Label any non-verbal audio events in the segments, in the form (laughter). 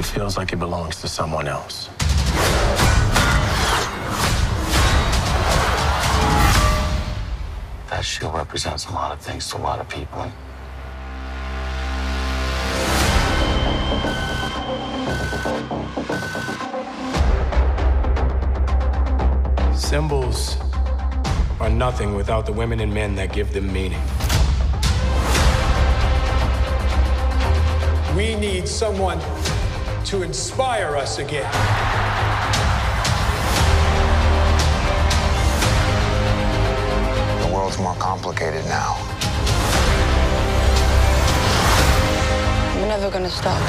It feels like it belongs to someone else. That shield represents a lot of things to a lot of people. Symbols are nothing without the women and men that give them meaning. We need someone to inspire us again. The world's more complicated now. We're never gonna stop.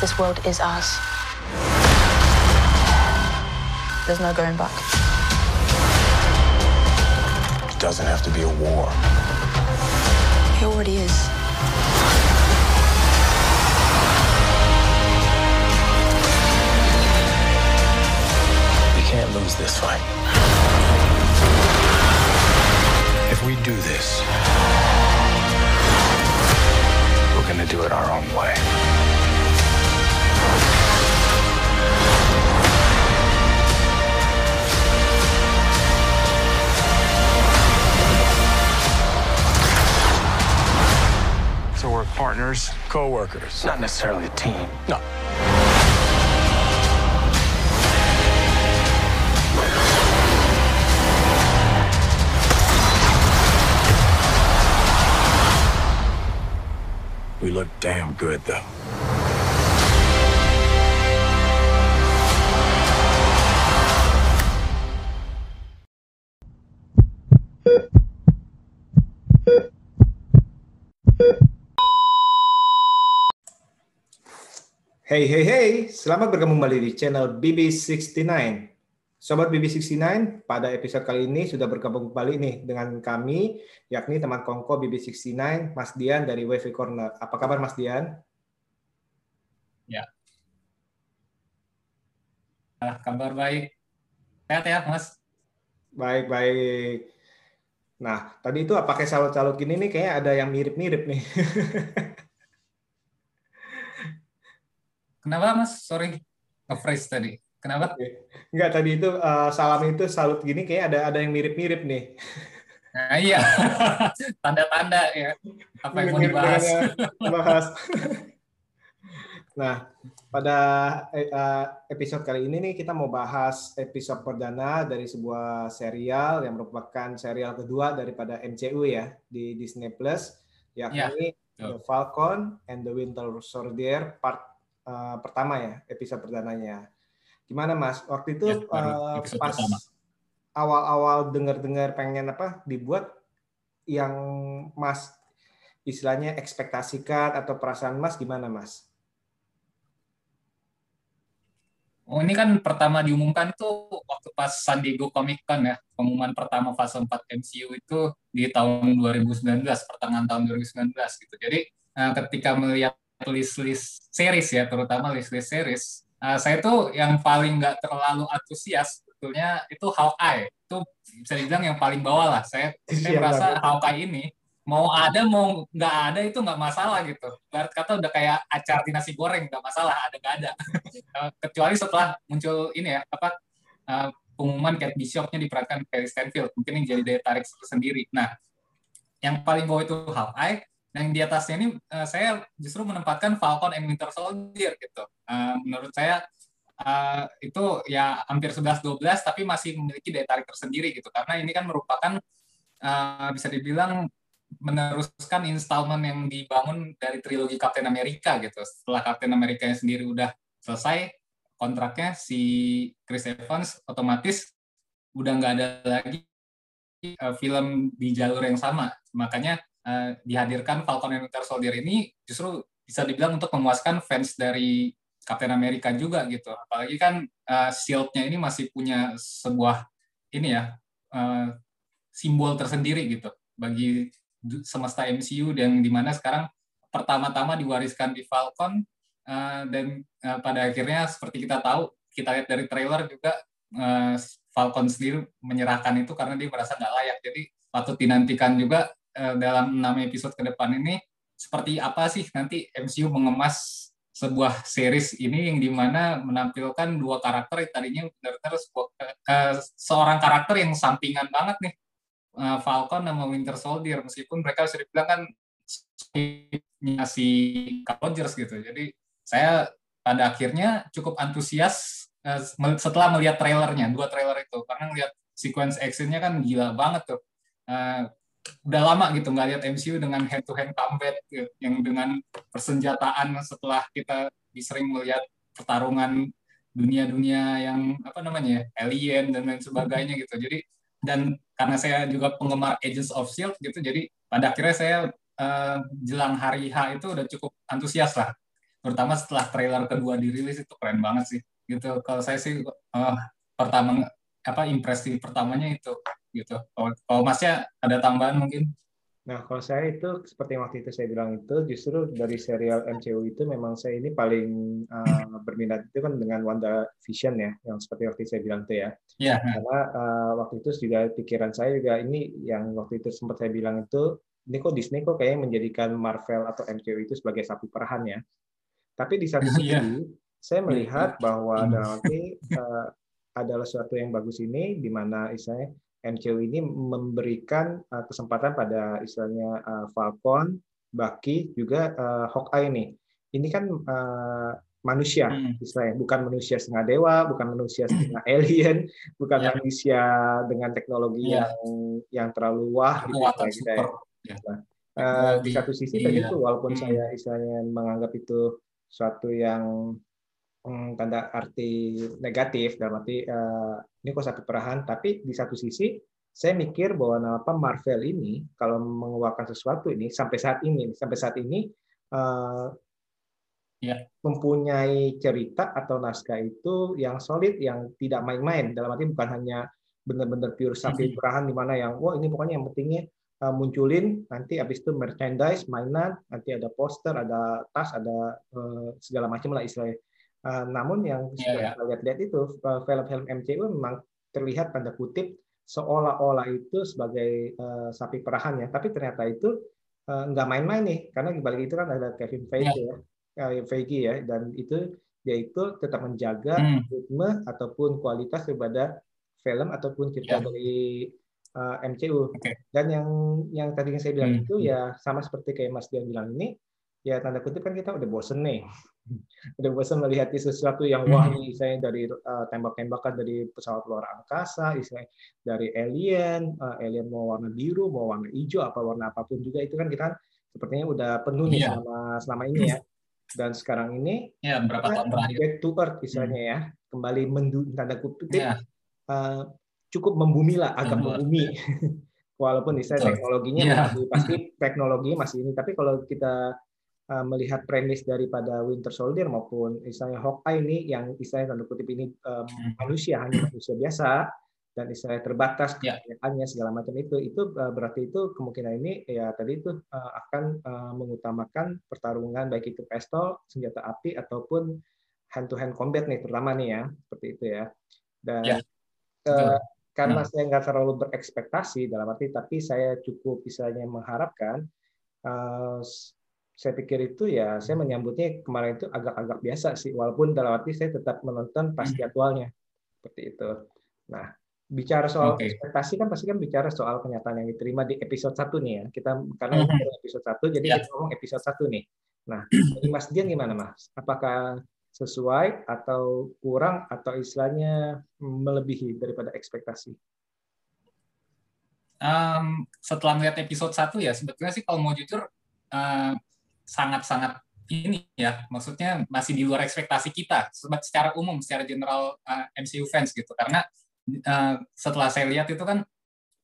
This world is ours. There's no going back. It doesn't have to be a war. It already is. We can't lose this fight. If we do this, we're gonna do it our own way. So we're partners. Co-workers, not necessarily a team. No. We look damn good, though. Hey hey hey, selamat bergabung kembali di channel BB69. Sobat BB69, pada episode kali ini sudah bergabung kembali nih dengan kami, yakni teman Kongko BB69, Mas Dian dari WiFi Corner. Apa kabar Mas Dian? Ah, kabar baik. Sehat ya, Mas? Baik baik. Nah, tadi itu pakai salut-salut gini nih, kayak ada yang mirip-mirip nih. (laughs) Kenapa, Mas? Sorry, nge-freeze tadi. Kenapa? Enggak, tadi itu eh, salam itu salut gini, kayak ada ada yang mirip-mirip nih. Nah, iya. (laughs) Tanda-tanda ya. Apa yang mau dibahas? Bahas. (laughs) Nah, pada eh, eh, episode kali ini nih kita mau bahas episode perdana dari sebuah serial yang merupakan serial kedua daripada MCU ya di Disney Plus, yakni The Falcon and the Winter Soldier part eh, pertama ya, episode perdananya. Gimana Mas? Waktu itu Ya, episode pas awal-awal dengar-dengar pengen apa dibuat yang Mas istilahnya ekspektasikan atau perasaan Mas gimana Mas? Oh, ini kan pertama diumumkan tuh waktu pas San Diego Comic Con ya. Pengumuman pertama fase 4 MCU itu di tahun 2019, pertengahan tahun 2019 gitu. Jadi eh, ketika melihat list-list series ya, terutama list-list series, eh, saya tuh yang paling nggak terlalu antusias sebetulnya itu Hawkeye. Itu bisa dibilang yang paling bawah lah. Saya, (laughs) saya Iya, merasa Bang. Hawkeye ini mau ada mau nggak ada itu nggak masalah gitu. Barat kata udah kayak acar di nasi goreng nggak masalah ada nggak ada. (laughs) Eh, kecuali setelah muncul ini ya apa eh, pengumuman Kate Bishopnya diperankan Kelly Stanfield mungkin ini jadi daya tarik sendiri. Nah, yang paling bawah itu Hawkeye, yang di atasnya ini eh, saya justru menempatkan Falcon and Winter Soldier gitu. Eh, menurut saya eh, itu ya hampir 11-12 tapi masih memiliki daya tarik tersendiri gitu karena ini kan merupakan eh, bisa dibilang meneruskan installment yang dibangun dari trilogi Captain America gitu. Setelah Captain America yang sendiri udah selesai kontraknya si Chris Evans otomatis udah nggak ada lagi film di jalur yang sama. Makanya eh, dihadirkan Falcon and Winter Soldier ini justru bisa dibilang untuk memuaskan fans dari Captain America juga gitu. Apalagi kan eh, Shield-nya ini masih punya sebuah ini ya eh, simbol tersendiri gitu bagi semesta MCU dan di mana sekarang pertama-tama diwariskan di Falcon eh, dan eh, pada akhirnya seperti kita tahu kita lihat dari trailer juga eh, Falcon sendiri menyerahkan itu karena dia merasa nggak layak jadi patut dinantikan juga uh, dalam enam episode ke depan ini seperti apa sih nanti MCU mengemas sebuah series ini yang di mana menampilkan dua karakter yang tadinya benar-benar seorang karakter yang sampingan banget nih uh, Falcon sama Winter Soldier. Meskipun mereka sudah dibilang kan si Rogers gitu. Jadi saya pada akhirnya cukup antusias uh, setelah melihat trailernya dua trailer itu. Karena melihat sequence actionnya kan gila banget tuh. Uh, udah lama gitu nggak lihat MCU dengan head to hand combat gitu, yang dengan persenjataan setelah kita sering melihat pertarungan dunia-dunia yang apa namanya ya, alien dan lain sebagainya gitu. Jadi dan karena saya juga penggemar Agents of Shield gitu jadi pada akhirnya saya uh, jelang hari H itu udah cukup antusias lah. Terutama setelah trailer kedua dirilis itu keren banget sih gitu. Kalau saya sih uh, pertama apa impresi pertamanya itu gitu. Kalau, Masnya ada tambahan mungkin? Nah, kalau saya itu seperti waktu itu saya bilang itu justru dari serial MCU itu memang saya ini paling uh, berminat itu kan dengan Wanda Vision ya, yang seperti waktu saya bilang itu ya. Yeah. Karena uh, waktu itu juga pikiran saya juga ini yang waktu itu sempat saya bilang itu ini kok Disney kok kayaknya menjadikan Marvel atau MCU itu sebagai sapi perahan ya. Tapi di satu (laughs) sisi yeah. saya melihat bahwa dalam arti uh, adalah suatu yang bagus ini di mana istilahnya MCU ini memberikan uh, kesempatan pada istilahnya uh, Falcon, Bucky, juga uh, Hawkeye ini. Ini kan uh, manusia, hmm. istilahnya bukan manusia setengah dewa, bukan manusia (clears throat) setengah alien, bukan yeah. manusia dengan teknologi yeah. yang yang terlalu wah gitu, gitu ya. Yeah. Nah, uh, di satu sisi tadi itu walaupun hmm. saya istilahnya menganggap itu suatu yang tanda arti negatif dalam arti uh, ini kok satu perahan tapi di satu sisi saya mikir bahwa apa Marvel ini kalau mengeluarkan sesuatu ini sampai saat ini sampai saat ini uh, ya. mempunyai cerita atau naskah itu yang solid yang tidak main-main dalam arti bukan hanya benar-benar pure sapi mm-hmm. perahan di mana yang wah ini pokoknya yang pentingnya uh, munculin nanti habis itu merchandise mainan nanti ada poster ada tas ada uh, segala macam lah istilahnya Uh, namun yang yeah, sudah yeah. lihat-lihat itu eh, film-film MCU memang terlihat tanda kutip seolah-olah itu sebagai uh, sapi perahan ya, tapi ternyata itu uh, nggak main-main nih, karena di balik itu kan ada Kevin Feige yeah. ya, uh, Feige ya, dan itu dia itu tetap menjaga hmm. ritme ataupun kualitas daripada film ataupun cerita yeah. dari uh, MCU. Okay. Dan yang yang tadi yang saya bilang hmm. itu ya sama seperti kayak Mas Dian bilang ini, ya tanda kutip kan kita udah bosen nih udah bosan melihat sesuatu yang wah hmm. misalnya dari uh, tembak-tembakan dari pesawat luar angkasa, misalnya dari alien, uh, alien mau warna biru, mau warna hijau, apa warna apa pun juga itu kan kita sepertinya udah penuh nih yeah. selama selama ini ya. Dan sekarang ini yeah, berapa tahun terakhir back to earth istilahnya hmm. ya, kembali mendu tanda kutip yeah. uh, cukup membumi lah, agak membumi. (laughs) Walaupun istilah teknologinya yeah. masih, pasti teknologi masih ini, tapi kalau kita Uh, melihat premis daripada Winter Soldier maupun istilahnya Hawkeye ini yang istilahnya tanda kutip ini um, manusia hanya manusia biasa dan istilahnya terbatas ya. keyakinannya segala macam itu itu uh, berarti itu kemungkinan ini ya tadi itu uh, akan uh, mengutamakan pertarungan baik itu pistol senjata api ataupun hand to hand combat nih terutama nih ya seperti itu ya dan ya. Uh, karena hmm. saya nggak terlalu berekspektasi dalam arti tapi saya cukup istilahnya mengharapkan uh, saya pikir itu ya saya menyambutnya kemarin itu agak-agak biasa sih walaupun dalam arti saya tetap menonton pas hmm. jadwalnya seperti itu. Nah, bicara soal okay. ekspektasi kan pasti kan bicara soal kenyataan yang diterima di episode satu nih ya. Kita karena mm -hmm. episode satu jadi yeah. kita ngomong episode satu nih. Nah, dari Mas Dian gimana Mas? Apakah sesuai atau kurang atau istilahnya melebihi daripada ekspektasi? Um, setelah melihat episode satu ya sebetulnya sih kalau mau jujur uh, sangat-sangat ini ya, maksudnya masih di luar ekspektasi kita secara umum, secara general uh, eh, MCU fans gitu. Karena uh, setelah saya lihat itu kan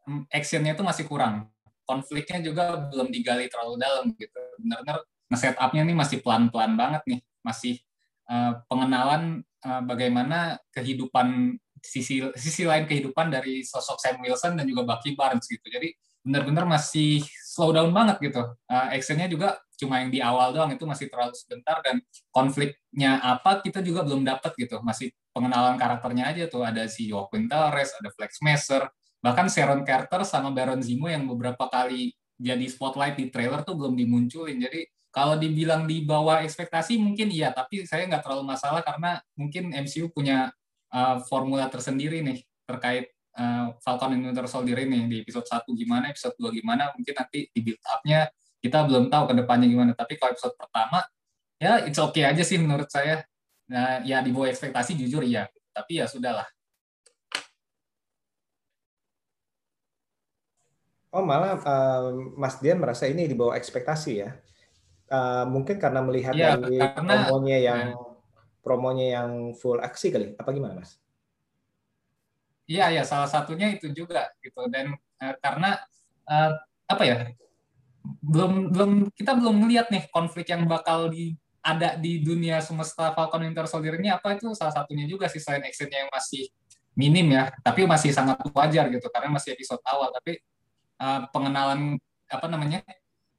um, actionnya itu masih kurang, konfliknya juga belum digali terlalu dalam gitu. Benar-benar nge-setupnya ini masih pelan-pelan banget nih, masih uh, pengenalan uh, bagaimana kehidupan sisi sisi lain kehidupan dari sosok Sam Wilson dan juga Bucky Barnes gitu. Jadi benar-benar masih slow down banget gitu. Uh, actionnya juga cuma yang di awal doang itu masih terlalu sebentar dan konfliknya apa kita juga belum dapat gitu masih pengenalan karakternya aja tuh ada si Joaquin Torres ada Flex Messer bahkan Sharon Carter sama Baron Zemo yang beberapa kali jadi spotlight di trailer tuh belum dimunculin. Jadi kalau dibilang di bawah ekspektasi mungkin iya, tapi saya nggak terlalu masalah karena mungkin MCU punya uh, formula tersendiri nih terkait uh, Falcon and Winter Soldier ini di episode 1 gimana, episode 2 gimana, mungkin nanti di build up-nya kita belum tahu ke depannya gimana. Tapi kalau episode pertama ya it's okay aja sih menurut saya. Nah, ya di bawah ekspektasi jujur iya, tapi ya sudahlah. Oh malah uh, Mas Dian merasa ini di bawah ekspektasi ya. Uh, mungkin karena melihat ya, dari karena, promonya yang ya. promonya yang full aksi kali. Apa gimana Mas? Iya ya salah satunya itu juga gitu dan uh, karena uh, apa ya belum belum kita belum melihat nih konflik yang bakal di ada di dunia semesta Falcon Winter Soldier ini apa itu salah satunya juga sih selain actionnya yang masih minim ya tapi masih sangat wajar gitu karena masih episode awal tapi uh, pengenalan apa namanya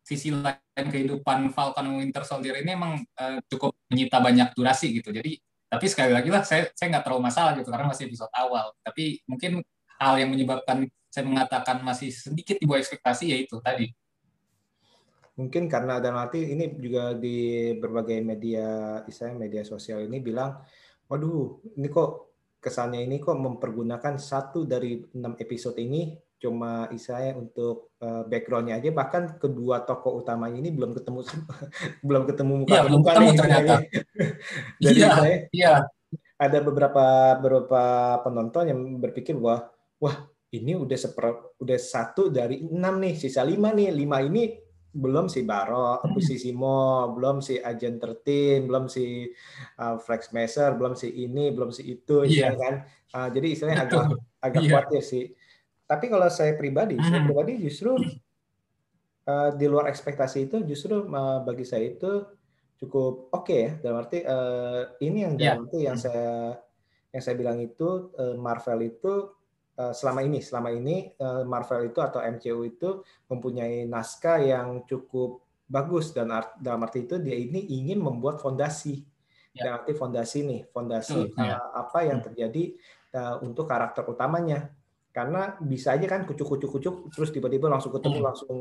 sisi lain kehidupan Falcon Winter Soldier ini emang uh, cukup menyita banyak durasi gitu. Jadi tapi sekali lagi lah saya saya nggak terlalu masalah gitu karena masih episode awal. Tapi mungkin hal yang menyebabkan saya mengatakan masih sedikit di bawah ekspektasi yaitu tadi. Mungkin karena dan nanti ini juga di berbagai media, misalnya media sosial ini bilang, waduh, ini kok kesannya ini kok mempergunakan satu dari enam episode ini cuma isaya untuk uh, backgroundnya aja bahkan kedua tokoh utamanya ini belum ketemu (laughs) belum ketemu muka ya, belum ketemu nih, ternyata (laughs) jadi ya, saya ya. ada beberapa beberapa penonton yang berpikir wah wah ini udah seper udah satu dari enam nih sisa lima nih lima ini belum si Baro, hmm. si Simo, belum si Agent 13, belum si uh, Flex Messer, belum si ini, belum si itu, yeah. kan? Uh, jadi istilahnya agak agak yeah. ya sih tapi kalau saya pribadi, hmm. saya pribadi justru uh, di luar ekspektasi itu justru uh, bagi saya itu cukup oke okay ya. Dalam arti uh, ini yang dalam yeah. arti yang hmm. saya yang saya bilang itu uh, Marvel itu uh, selama ini selama ini uh, Marvel itu atau MCU itu mempunyai naskah yang cukup bagus dan art, dalam arti itu dia ini ingin membuat fondasi. Ya. Dalam arti fondasi nih, fondasi uh, ya. apa yang hmm. terjadi uh, untuk karakter utamanya karena bisa aja kan kucuk-kucuk-kucuk terus tiba-tiba langsung ketemu hmm. langsung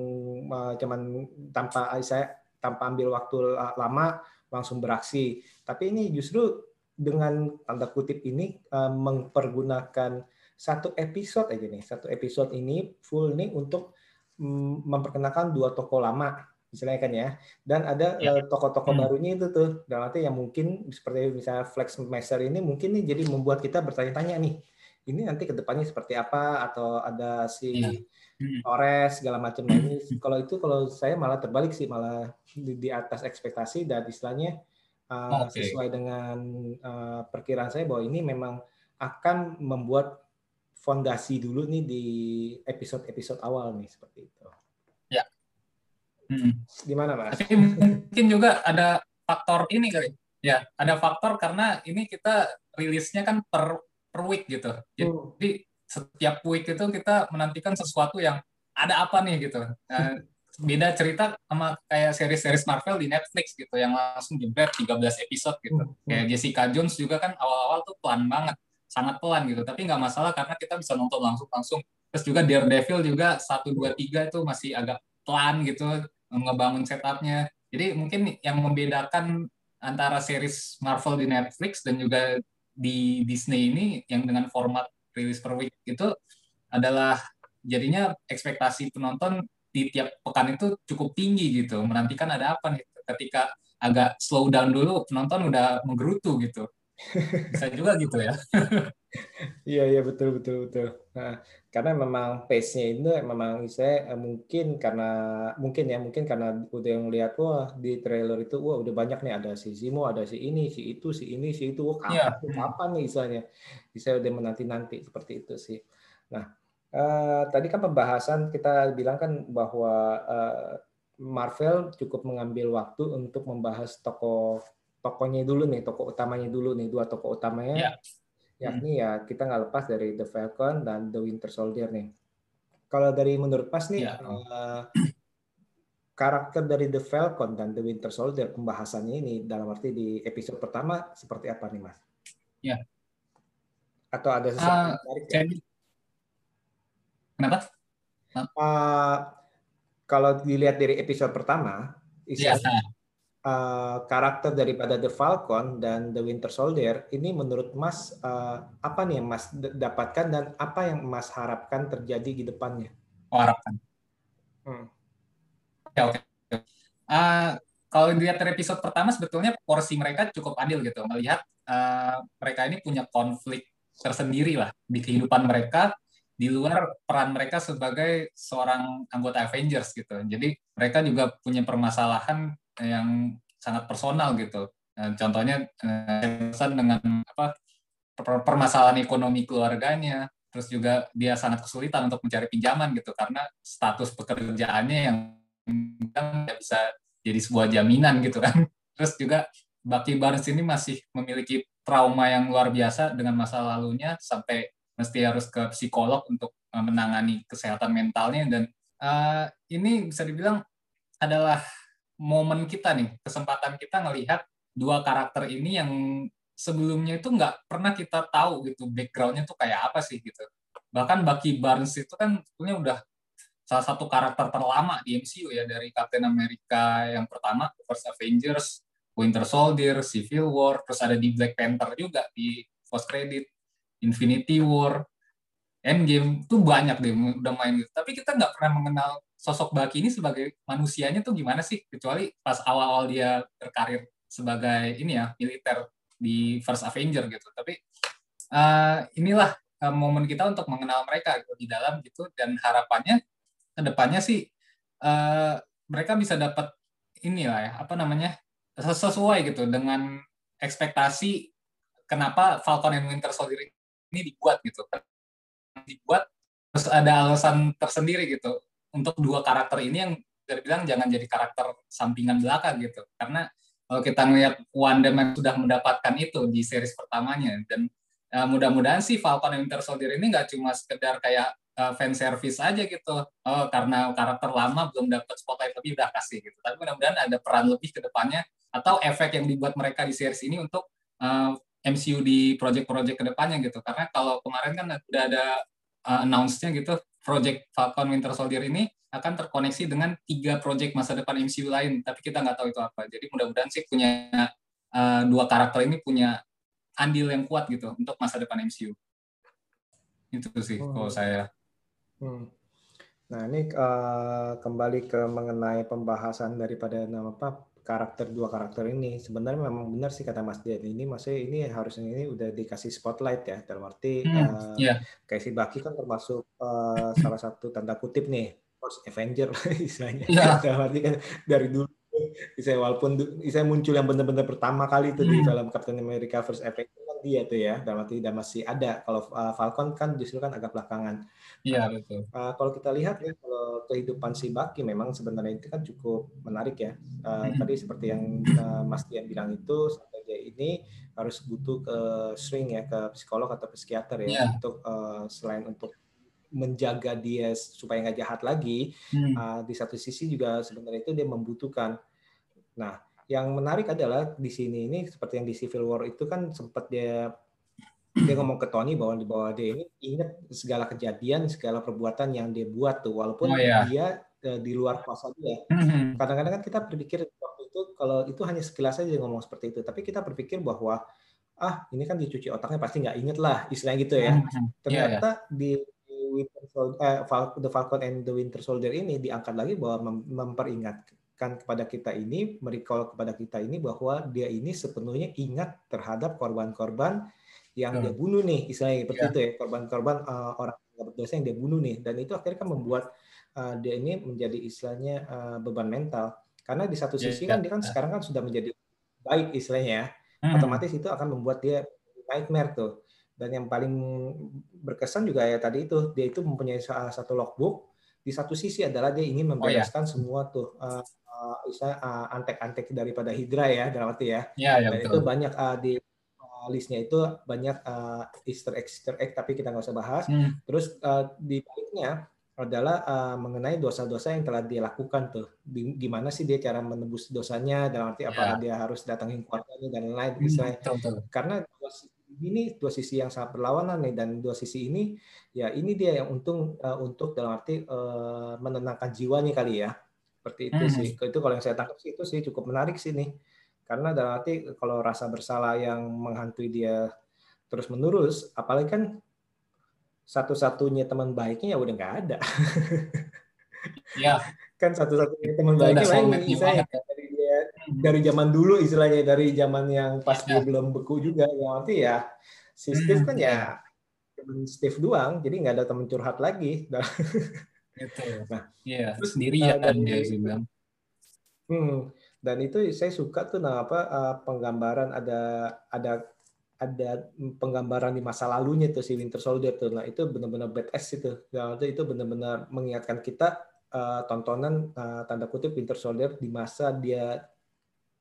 uh, cuman tanpa saya tanpa ambil waktu lama langsung beraksi tapi ini justru dengan tanda kutip ini uh, mempergunakan satu episode aja nih satu episode ini full nih untuk um, memperkenalkan dua toko lama misalnya kan ya dan ada ya. toko-toko hmm. barunya itu tuh dalam arti yang mungkin seperti misalnya Flex Master ini mungkin nih jadi membuat kita bertanya-tanya nih ini nanti ke depannya seperti apa atau ada si yeah. Torres segala macam nah ini kalau itu kalau saya malah terbalik sih malah di, di atas ekspektasi dan istilahnya uh, okay. sesuai dengan uh, perkiraan saya bahwa ini memang akan membuat fondasi dulu nih di episode-episode awal nih seperti itu. Ya. Hmm. Gimana mas? Tapi mungkin juga ada faktor ini kali. Ya, ada faktor karena ini kita rilisnya kan per per week gitu. Jadi hmm. setiap week itu kita menantikan sesuatu yang ada apa nih gitu. Nah, beda cerita sama kayak series-series Marvel di Netflix gitu yang langsung jebret 13 episode gitu. Hmm. Kayak Jessica Jones juga kan awal-awal tuh pelan banget, sangat pelan gitu. Tapi nggak masalah karena kita bisa nonton langsung-langsung. Terus juga Daredevil juga 1 2 3 itu masih agak pelan gitu ngebangun setupnya. Jadi mungkin yang membedakan antara series Marvel di Netflix dan juga di Disney ini yang dengan format rilis per week itu adalah jadinya ekspektasi penonton di tiap pekan itu cukup tinggi gitu. Menantikan ada apa nih? Ketika agak slow down dulu penonton udah menggerutu gitu. (laughs) Bisa juga gitu ya. Iya iya betul betul betul. Nah, karena memang pace-nya itu memang saya eh, mungkin karena mungkin ya mungkin karena udah yang lihat wah di trailer itu wah udah banyak nih ada si Zimo ada si ini si itu si ini si itu wah kapan yeah. kapan nih istilahnya saya udah menanti nanti seperti itu sih nah uh, tadi kan pembahasan kita bilang kan bahwa uh, Marvel cukup mengambil waktu untuk membahas toko tokonya dulu nih, toko utamanya dulu nih, dua toko utamanya. Yeah. Yakni hmm. ya kita nggak lepas dari The Falcon dan The Winter Soldier nih. Kalau dari menurut Mas nih. Ya. uh, karakter dari The Falcon dan The Winter Soldier pembahasannya ini dalam arti di episode pertama seperti apa nih Mas? Ya. Atau ada sesuatu uh, menarik? Ya? Kenapa? Uh, kalau dilihat dari episode pertama, Iya. Uh, karakter daripada The Falcon dan The Winter Soldier ini menurut Mas uh, apa nih yang Mas dapatkan dan apa yang Mas harapkan terjadi di depannya? Oh, harapkan. Hmm. Ya, oke. Uh, kalau dilihat dari episode pertama sebetulnya porsi mereka cukup adil gitu melihat uh, mereka ini punya konflik tersendiri lah di kehidupan mereka di luar peran mereka sebagai seorang anggota Avengers gitu. Jadi mereka juga punya permasalahan yang sangat personal gitu. Contohnya uh, dengan apa permasalahan ekonomi keluarganya, terus juga dia sangat kesulitan untuk mencari pinjaman gitu karena status pekerjaannya yang tidak bisa jadi sebuah jaminan gitu kan. (laughs) Terus juga Bucky Barnes ini masih memiliki trauma yang luar biasa dengan masa lalunya sampai mesti harus ke psikolog untuk eh, menangani kesehatan mentalnya dan uh, ini bisa dibilang adalah momen kita nih kesempatan kita melihat dua karakter ini yang sebelumnya itu nggak pernah kita tahu gitu backgroundnya tuh kayak apa sih gitu bahkan Bucky Barnes itu kan sebetulnya udah salah satu karakter terlama di MCU ya dari Captain America yang pertama First Avengers, Winter Soldier, Civil War, terus ada di Black Panther juga di post credit, Infinity War, Endgame tuh banyak deh udah main gitu. Tapi kita nggak pernah mengenal sosok Bucky ini sebagai manusianya tuh gimana sih? Kecuali pas awal-awal dia berkarir sebagai ini ya militer di First Avenger gitu. Tapi uh, inilah uh, momen kita untuk mengenal mereka gitu, di dalam gitu. Dan harapannya ke depannya sih uh, mereka bisa dapat ini lah ya apa namanya sesuai gitu dengan ekspektasi kenapa Falcon and Winter Soldier ini dibuat gitu. Dibuat terus ada alasan tersendiri gitu untuk dua karakter ini yang terbilang jangan jadi karakter sampingan belaka gitu karena kalau kita melihat Wanda Man sudah mendapatkan itu di series pertamanya dan uh, mudah-mudahan sih Falcon and Winter Soldier ini nggak cuma sekedar kayak uh, fan service aja gitu. Oh, karena karakter lama belum dapat spotlight lebih udah kasih gitu. Tapi mudah-mudahan ada peran lebih ke depannya atau efek yang dibuat mereka di series ini untuk uh, eh, MCU di project-project ke depannya gitu. Karena kalau kemarin kan udah ada uh, announce-nya gitu, project Falcon Winter Soldier ini akan terkoneksi dengan tiga project masa depan MCU lain, tapi kita nggak tahu itu apa. Jadi mudah-mudahan sih punya uh, dua karakter ini punya andil yang kuat gitu untuk masa depan MCU. Itu sih oh. kalau saya. Hmm. Nah ini uh, kembali ke mengenai pembahasan daripada nama apa karakter dua karakter ini sebenarnya memang benar sih kata Mas Dian ini maksudnya ini harusnya ini udah dikasih spotlight ya dalam arti hmm, uh, yeah. kayak si Baki kan termasuk uh, salah satu tanda kutip nih First Avenger (laughs) istilahnya yeah. dalam arti kan dari dulu saya walaupun saya muncul yang benar-benar pertama kali itu hmm. di film Captain America First Avenger dia tuh ya, dalam arti tidak masih ada. Kalau uh, Falcon kan justru kan agak belakangan. Iya betul. Uh, kalau kita lihat ya, kalau kehidupan si Bucky memang sebenarnya itu kan cukup menarik ya. Uh. Tadi seperti yang uh, Mas Tian bilang itu sampai dia ini harus butuh ke shrink ya, ke psikolog atau psikiater ya, yeah. untuk uh, selain untuk menjaga dia supaya nggak jahat lagi. Hmm. Uh, di satu sisi juga sebenarnya itu dia membutuhkan. Nah yang menarik adalah di sini ini seperti yang di Civil War itu kan sempat dia dia ngomong ke Tony bahwa di bawah dia ini ingat segala kejadian, segala perbuatan yang dia buat tuh, walaupun oh, iya. dia uh, di luar kuasa dia. Mm-hmm. Kadang-kadang kan kita berpikir waktu itu kalau itu hanya sekilas saja ngomong seperti itu, tapi kita berpikir bahwa ah ini kan dicuci otaknya pasti nggak inget lah istilahnya gitu ya. Mm-hmm. Ternyata yeah, yeah. di Winter Soldier, eh, The Falcon and the Winter Soldier ini diangkat lagi bahwa mem- memperingat kepada kita ini, merecall kepada kita ini bahwa dia ini sepenuhnya ingat terhadap korban-korban yang hmm. dia bunuh nih, istilahnya seperti yeah. itu ya, korban-korban uh, orang yang berdosa yang dia bunuh nih, dan itu akhirnya kan membuat uh, dia ini menjadi istilahnya uh, beban mental, karena di satu iya, sisi yeah, kan dia kan sekarang kan sudah menjadi baik istilahnya ya, hmm. otomatis itu akan membuat dia nightmare tuh, dan yang paling berkesan juga ya tadi itu dia itu mempunyai satu logbook di satu sisi adalah dia ingin membereskan oh, ya. semua tuh uh, uh, uh, antek-antek daripada Hydra ya dalam arti ya. Ya, ya Dan betul. itu banyak uh, di listnya itu banyak uh, Easter egg Easter egg tapi kita nggak usah bahas. Hmm. Terus uh, di baliknya adalah uh, mengenai dosa-dosa yang telah dia lakukan tuh. Di, gimana sih dia cara menebus dosanya dalam arti apakah ya. dia harus datangin keluarganya dan lain-lain. Hmm, Karena ini dua sisi yang sangat berlawanan nih dan dua sisi ini ya ini dia yang untung uh, untuk dalam arti uh, menenangkan jiwanya kali ya seperti itu hmm. sih itu kalau yang saya tangkap sih itu sih cukup menarik sih nih karena dalam arti kalau rasa bersalah yang menghantui dia terus menerus apalagi kan satu-satunya teman baiknya ya udah nggak ada. (laughs) Ya. Kan satu-satunya teman baiknya lain saya dari dia dari zaman dulu istilahnya dari zaman yang pas ya. dia belum beku juga. Yang nanti ya si Steve kan ya. teman Steve doang jadi nggak ada teman curhat lagi. (laughs) Gitu nah iya sendirian uh, dia sih hmm, dan itu saya suka tuh nah apa uh, penggambaran ada ada ada penggambaran di masa lalunya tuh si Winter Soldier tuh nah itu benar-benar badass itu nah, itu benar-benar mengingatkan kita uh, tontonan uh, tanda kutip Winter Soldier di masa dia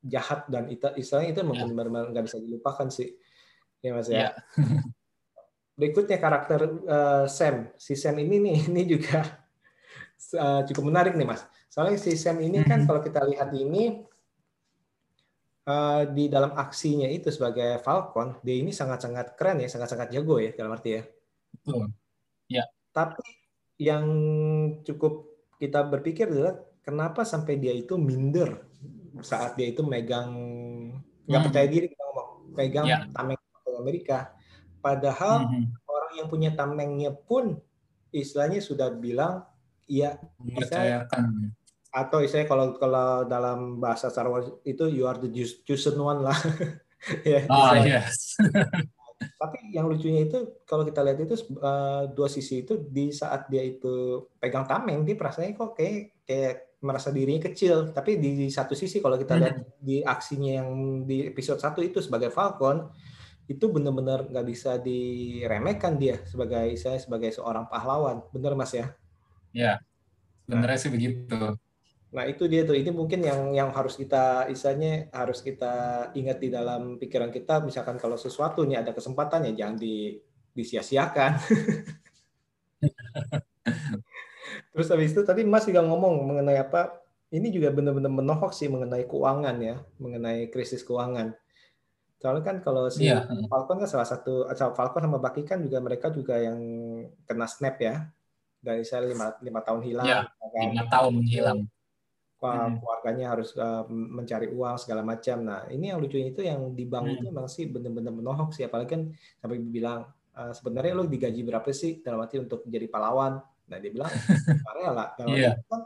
jahat dan itu istilahnya itu memang benar-benar nggak bisa dilupakan sih ya mas ya. Yeah. Berikutnya karakter uh, Sam si Sam ini nih (laughs) ini juga uh, cukup menarik nih mas. Soalnya si Sam ini kan mm-hmm. kalau kita lihat ini uh, di dalam aksinya itu sebagai Falcon, dia ini sangat-sangat keren ya, sangat-sangat jago ya dalam arti ya. Betul. Ya. Tapi yang cukup kita berpikir adalah kenapa sampai dia itu minder saat dia itu megang nggak hmm. percaya diri kita ngomong pegang ya. tameng Amerika padahal hmm. orang yang punya tamengnya pun istilahnya sudah bilang iya bisa atau istilahnya kalau kalau dalam bahasa Star Wars itu you are the chosen one lah. (laughs) Ya oh, yes. (laughs) tapi yang lucunya itu kalau kita lihat itu uh, dua sisi itu di saat dia itu pegang tameng dia perasaannya kok kayak kayak merasa dirinya kecil. Tapi di, di satu sisi kalau kita lihat hmm. di aksinya yang di episode satu itu sebagai Falcon itu benar-benar nggak bisa diremehkan dia sebagai saya sebagai seorang pahlawan. Benar mas ya? Ya benar nah, sih begitu Nah itu dia tuh, ini mungkin yang yang harus kita isanya harus kita ingat di dalam pikiran kita. Misalkan kalau sesuatu nih ada kesempatan ya jangan di disia-siakan. (laughs) Terus habis itu tadi Mas juga ngomong mengenai apa? Ini juga benar-benar menohok sih mengenai keuangan ya, mengenai krisis keuangan. Soalnya kan kalau si yeah. Falcon kan salah satu, Falcon sama Bucky kan juga mereka juga yang kena snap ya, dari saya lima, lima tahun hilang. Yeah, kan? lima tahun hilang. Keluarganya harus uh, mencari uang segala macam. Nah, ini yang lucunya itu yang di bank hmm. itu memang sih benar-benar menohok sih apalagi kan sampai bilang uh, sebenarnya lo digaji berapa sih dalam arti untuk menjadi pahlawan. Nah, dia bilang sukarela. Dalam yeah. kan,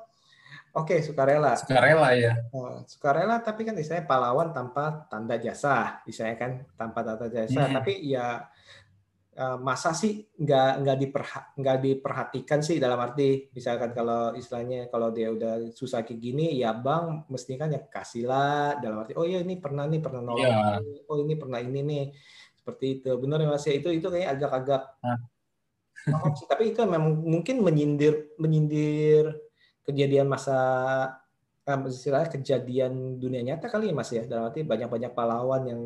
Oke, okay, sukarela. Sukarela ya. Uh, sukarela tapi kan istilahnya pahlawan tanpa tanda jasa, istilahnya kan tanpa tanda jasa. Hmm. Tapi ya Eh, masa sih nggak nggak diperha, nggak diperhatikan sih dalam arti misalkan kalau istilahnya kalau dia udah susah kayak gini ya bang mesti kan ya kasih lah dalam arti oh iya ini pernah nih pernah nolong yeah. oh ini pernah ini nih seperti itu benar ya mas ya itu itu kayak agak-agak nah. tapi itu memang mungkin menyindir menyindir kejadian masa eh, istilahnya kejadian dunia nyata kali ya mas ya dalam arti banyak-banyak pahlawan yang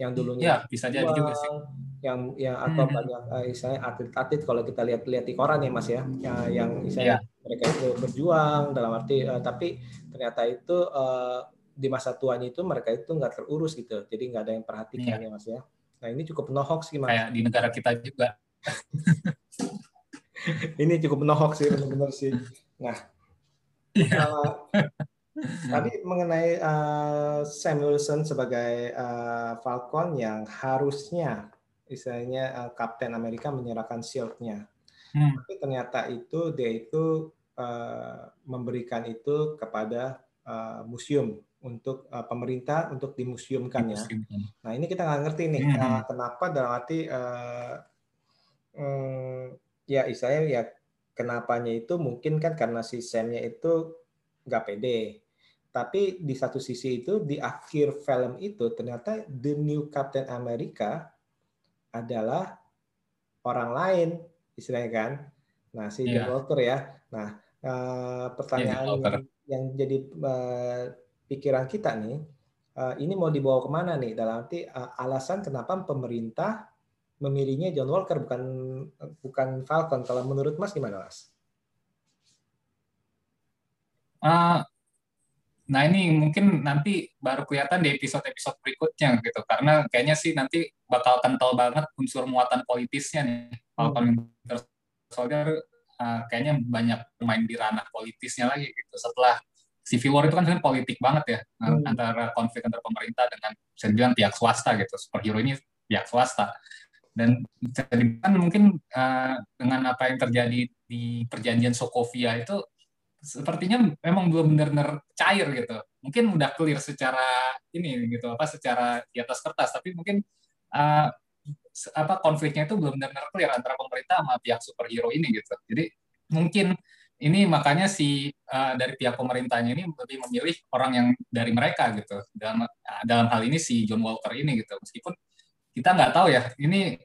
yang dulunya ya, bisa jadi juga sih yang yang atau hmm. banyak uh, istilahnya atlet-atlet kalau kita lihat-lihat di koran ya Mas ya, ya yang istilahnya yeah. mereka itu berjuang dalam arti uh, tapi ternyata itu uh, di masa tuanya itu mereka itu nggak terurus gitu. Jadi nggak ada yang perhatikan yeah. ya Mas ya. Nah, ini cukup menohok sih Mas. Kayak di negara kita juga. (laughs) ini cukup menohok sih benar-benar sih. Nah. Uh, (laughs) Tadi mengenai uh, Sam Wilson sebagai uh, Falcon yang harusnya istilahnya uh, Kapten Amerika menyerahkan shield-nya. Hmm. Tapi ternyata itu dia itu uh, memberikan itu kepada uh, museum untuk uh, pemerintah untuk dimuseumkan ya. Nah ini kita nggak ngerti nih hmm. uh, kenapa dalam arti uh, um, ya istilahnya ya kenapanya itu mungkin kan karena si Sam-nya itu nggak pede. Tapi di satu sisi itu di akhir film itu ternyata the new Captain America adalah orang lain istilahnya kan. Nah, si yeah. John Walker ya. Nah, uh, pertanyaan yeah, yang, yang jadi uh, pikiran kita nih, uh, ini mau dibawa ke mana nih? Dalam arti uh, alasan kenapa pemerintah memilihnya John Walker bukan bukan Falcon. Kalau menurut Mas gimana, Mas? Uh, nah ini mungkin nanti baru kelihatan di episode-episode berikutnya gitu karena kayaknya sih nanti bakal kental banget unsur muatan politisnya nih Falcon Winter Soldier uh, kayaknya banyak main di ranah politisnya lagi gitu setelah Civil War itu kan sebenarnya politik banget ya hmm. antara konflik antara pemerintah dengan bisa dibilang pihak swasta gitu superhero ini pihak swasta dan kan mungkin uh, dengan apa yang terjadi di perjanjian Sokovia itu sepertinya memang belum benar-benar cair gitu. Mungkin udah clear secara ini gitu apa secara di atas kertas. Tapi mungkin uh, apa konfliknya itu belum benar-benar clear antara pemerintah sama pihak superhero ini gitu. Jadi mungkin ini makanya si uh, dari pihak pemerintahnya ini lebih memilih orang yang dari mereka gitu. Dalam dalam hal ini si John Walker ini gitu. Meskipun kita nggak tahu ya ini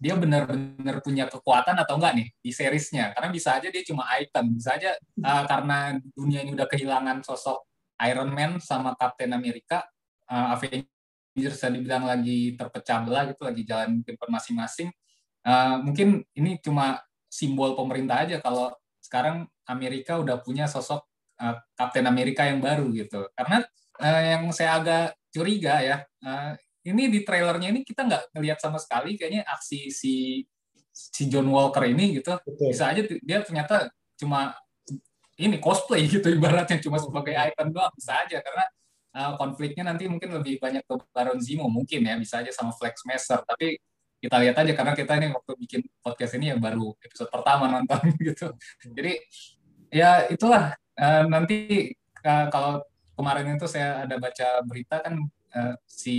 dia benar-benar punya kekuatan atau enggak nih di seriesnya. Karena bisa aja dia cuma item. Bisa aja uh, karena dunia ini udah kehilangan sosok Iron Man sama Captain America uh, Avengers yang dibilang lagi terpecah belah gitu lagi jalan ke masing-masing. Uh, mungkin ini cuma simbol pemerintah aja kalau sekarang Amerika udah punya sosok uh, Kapten Amerika yang baru gitu. Karena uh, yang saya agak curiga ya, uh, ini di trailernya ini kita nggak ngelihat sama sekali kayaknya aksi si si John Walker ini gitu. Betul. Bisa aja dia ternyata cuma ini cosplay gitu ibaratnya cuma sebagai item doang bisa aja karena uh, konfliknya nanti mungkin lebih banyak ke Baron Zemo mungkin ya bisa aja sama Flex Master tapi kita lihat aja karena kita ini waktu bikin podcast ini ya baru episode pertama nonton (laughs) gitu jadi ya itulah uh, nanti uh, kalau kemarin itu saya ada baca berita kan uh, si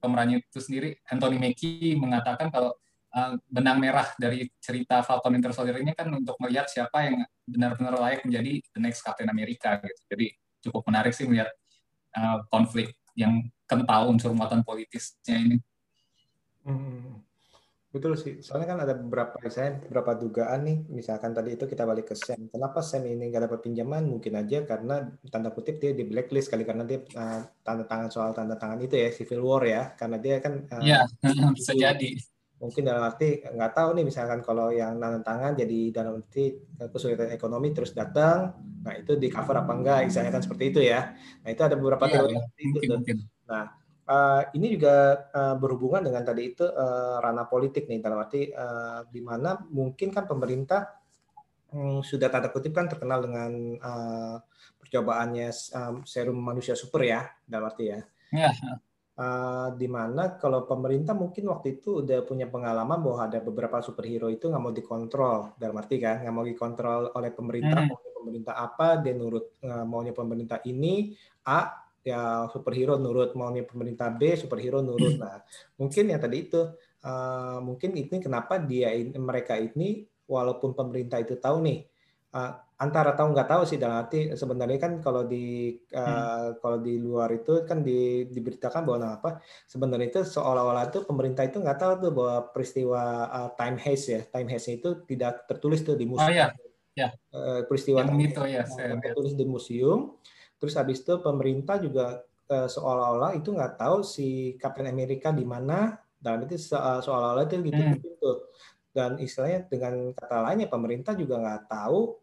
pemerannya itu sendiri Anthony Mackie mengatakan kalau uh, benang merah dari cerita Falcon Winter Soldier ini kan untuk melihat siapa yang benar-benar layak menjadi the next Captain America gitu jadi cukup menarik sih melihat uh, konflik yang kental unsur muatan politisnya ini Hmm. Betul sih. Soalnya kan ada beberapa saya beberapa dugaan nih. Misalkan tadi itu kita balik ke Sam. Kenapa Sam ini nggak dapat pinjaman? Mungkin aja karena tanda kutip dia di blacklist kali karena dia uh, tanda tangan soal tanda tangan itu ya Civil War ya. Karena dia kan uh, ya (laughs) bisa jadi. Mungkin dalam arti nggak tahu nih misalkan kalau yang tanda tangan jadi dalam arti kesulitan ekonomi terus datang, nah itu di cover apa enggak? Misalnya kan seperti itu ya. Nah itu ada beberapa ya, teori ya. itu. Mungkin, mungkin. Nah uh, ini juga uh, berhubungan dengan tadi itu uh, ranah politik nih dalam arti uh, di mana mungkin kan pemerintah um, sudah tanda kutip kan terkenal dengan uh, percobaannya um, serum manusia super ya dalam arti ya. Yeah. Ya. Uh, di mana kalau pemerintah mungkin waktu itu udah punya pengalaman bahwa ada beberapa superhero itu nggak mau dikontrol dalam arti kan nggak mau dikontrol oleh pemerintah mm. maunya pemerintah apa dia nurut uh, maunya pemerintah ini A ya superhero nurut maunya pemerintah B superhero nurut nah mungkin yang tadi itu uh, mungkin ini kenapa dia ini, mereka ini walaupun pemerintah itu tahu nih uh, antara tahu nggak tahu sih dalam arti sebenarnya kan kalau di uh, hmm. kalau di luar itu kan di, diberitakan bahwa nah apa sebenarnya itu seolah-olah itu pemerintah itu nggak tahu tuh bahwa peristiwa uh, time haze ya time haze itu tidak tertulis tuh di museum oh, iya. ya. Uh, peristiwa yang itu ya saya tertulis di museum Terus habis itu pemerintah juga uh, seolah-olah itu nggak tahu si Captain America di mana dan itu uh, seolah-olah itu gitu hmm. gitu. Dan istilahnya dengan kata lainnya pemerintah juga nggak tahu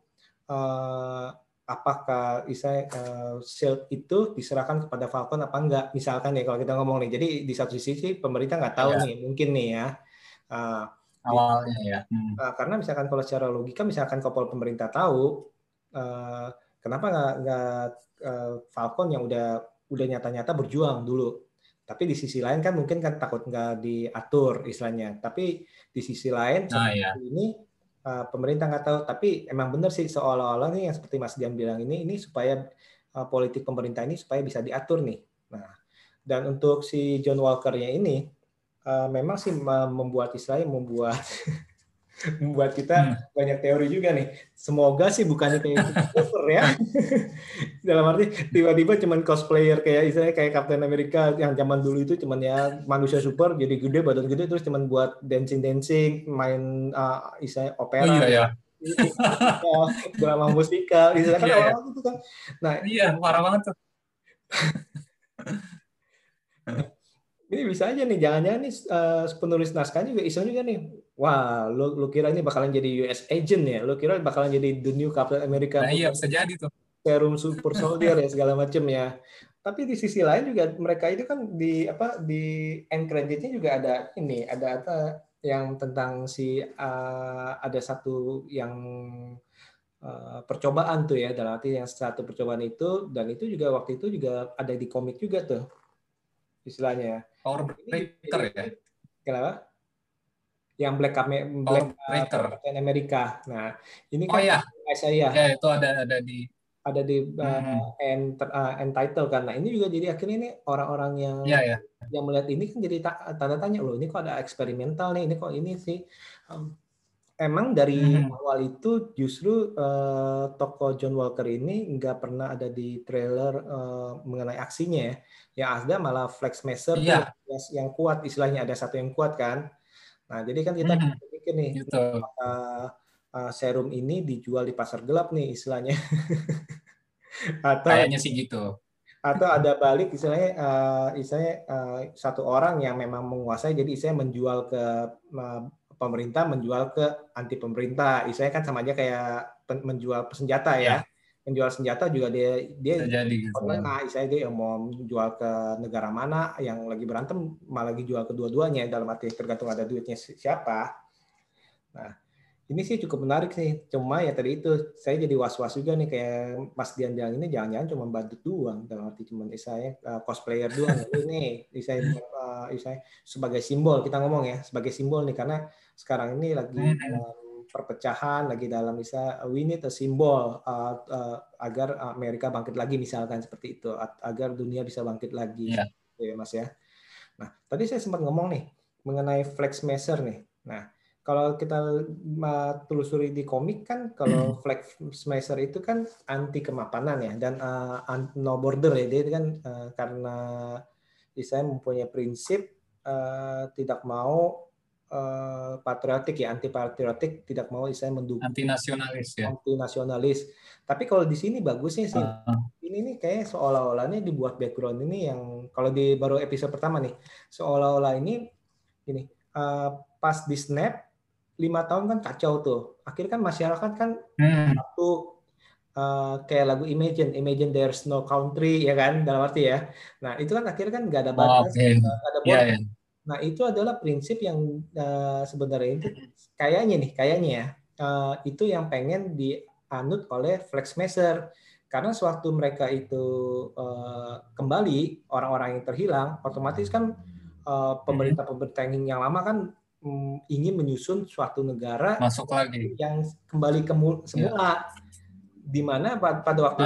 uh, apakah istilahnya uh, shield itu diserahkan kepada Falcon apa enggak. Misalkan ya kalau kita ngomong nih, jadi di satu sisi pemerintah nggak tahu ya. nih, mungkin nih ya. Uh, awalnya ya. Hmm. Uh, karena misalkan kalau secara logika, misalkan kalau pemerintah tahu, uh, kenapa nggak uh, Falcon yang udah udah nyata-nyata berjuang dulu. Tapi di sisi lain kan mungkin kan takut nggak diatur istilahnya. Tapi di sisi lain nah, ya. ini uh, pemerintah nggak tahu. Tapi emang benar sih seolah-olah nih yang seperti Mas Dian bilang ini ini supaya uh, politik pemerintah ini supaya bisa diatur nih. Nah dan untuk si John Walker-nya ini uh, memang sih membuat istilahnya membuat (laughs) (laughs) membuat kita hmm. banyak teori juga nih. Semoga sih bukannya kayak (laughs) super ya. Dalam arti tiba-tiba cuman cosplayer kayak istilahnya kayak Captain America yang zaman dulu itu cuman ya manusia super jadi gede badan gede terus cuman buat dancing dancing main uh, istilahnya opera. Oh, iya, ya. (laughs) drama musikal, istilahnya kan iya, iya. itu kan. Nah, iya, parah banget tuh. ini bisa aja nih, jangan-jangan nih uh, penulis naskah juga iseng juga nih. Wah, lu, lu kira ini bakalan jadi US agent ya? Lu kira bakalan jadi the new Captain America? Nah, iya bisa jadi tuh. serum super (laughs) soldier ya segala macam ya. Tapi di sisi lain juga mereka itu kan di apa di end creditnya juga ada ini ada apa yang tentang si uh, ada satu yang uh, percobaan tuh ya dalam arti yang satu percobaan itu dan itu juga waktu itu juga ada di komik juga tuh istilahnya. Power Breaker ya. Kenapa? Yang Black Black Breaker. Captain America. Nah, ini oh, kan ya. saya. Ya, itu ada ada di ada di uh, hmm. end, uh, end title kan. Nah ini juga jadi akhirnya ini orang-orang yang ya, ya. yang melihat ini kan jadi tanda tanya loh ini kok ada eksperimental nih ini kok ini sih um, emang dari hmm. awal itu justru uh, tokoh John Walker ini nggak pernah ada di trailer uh, mengenai aksinya ya. Yang ada malah Flex Messer ya. yang kuat istilahnya ada satu yang kuat kan. Nah jadi kan kita hmm. pikir nih gitu. uh, uh, serum ini dijual di pasar gelap nih istilahnya. (laughs) atau kayaknya sih gitu. Atau ada balik istilahnya uh, istilahnya uh, satu orang yang memang menguasai jadi istilahnya menjual ke uh, pemerintah menjual ke anti pemerintah. Istilahnya kan sama aja kayak menjual senjata ya. ya. Menjual senjata juga dia dia jadi gitu. Nah, istilahnya dia yang mau jual ke negara mana yang lagi berantem malah lagi jual kedua-duanya dalam arti tergantung ada duitnya siapa. Nah, ini sih cukup menarik sih. Cuma ya tadi itu saya jadi was-was juga nih kayak Mas Dian bilang ini jangan-jangan cuma badut doang dalam arti cuma saya uh, cosplayer doang (laughs) ini saya uh, saya sebagai simbol kita ngomong ya sebagai simbol nih karena sekarang ini lagi um, perpecahan lagi dalam bisa we need a symbol uh, uh, agar Amerika bangkit lagi misalkan seperti itu agar dunia bisa bangkit lagi yeah. ya Mas ya. Nah tadi saya sempat ngomong nih mengenai flex measure nih. Nah kalau kita telusuri di komik kan kalau (clears throat) flag smasher itu kan anti kemapanan ya dan uh, no border ya dia kan uh, karena saya mempunyai prinsip uh, tidak mau uh, patriotik ya anti patriotik tidak mau saya mendukung anti nasionalis ya anti nasionalis tapi kalau di sini bagusnya sih uh. ini nih kayak seolah-olahnya dibuat background ini yang kalau di baru episode pertama nih seolah-olah ini ini uh, pas di snap lima tahun kan kacau tuh. Akhirnya kan masyarakat kan hmm. satu uh, kayak lagu Imagine, Imagine There's No Country ya kan dalam arti ya. Nah itu kan akhirnya kan nggak ada oh, batas, oh, okay. ada border. Yeah, yeah. Nah itu adalah prinsip yang uh, sebenarnya itu kayaknya nih, kayaknya ya uh, itu yang pengen dianut oleh Flex Messer. Karena sewaktu mereka itu uh, kembali orang-orang yang terhilang, otomatis kan pemerintah-pemerintah yang lama kan Mm, ingin menyusun suatu negara masuk lagi yang kembali ke semula ya. di mana pada waktu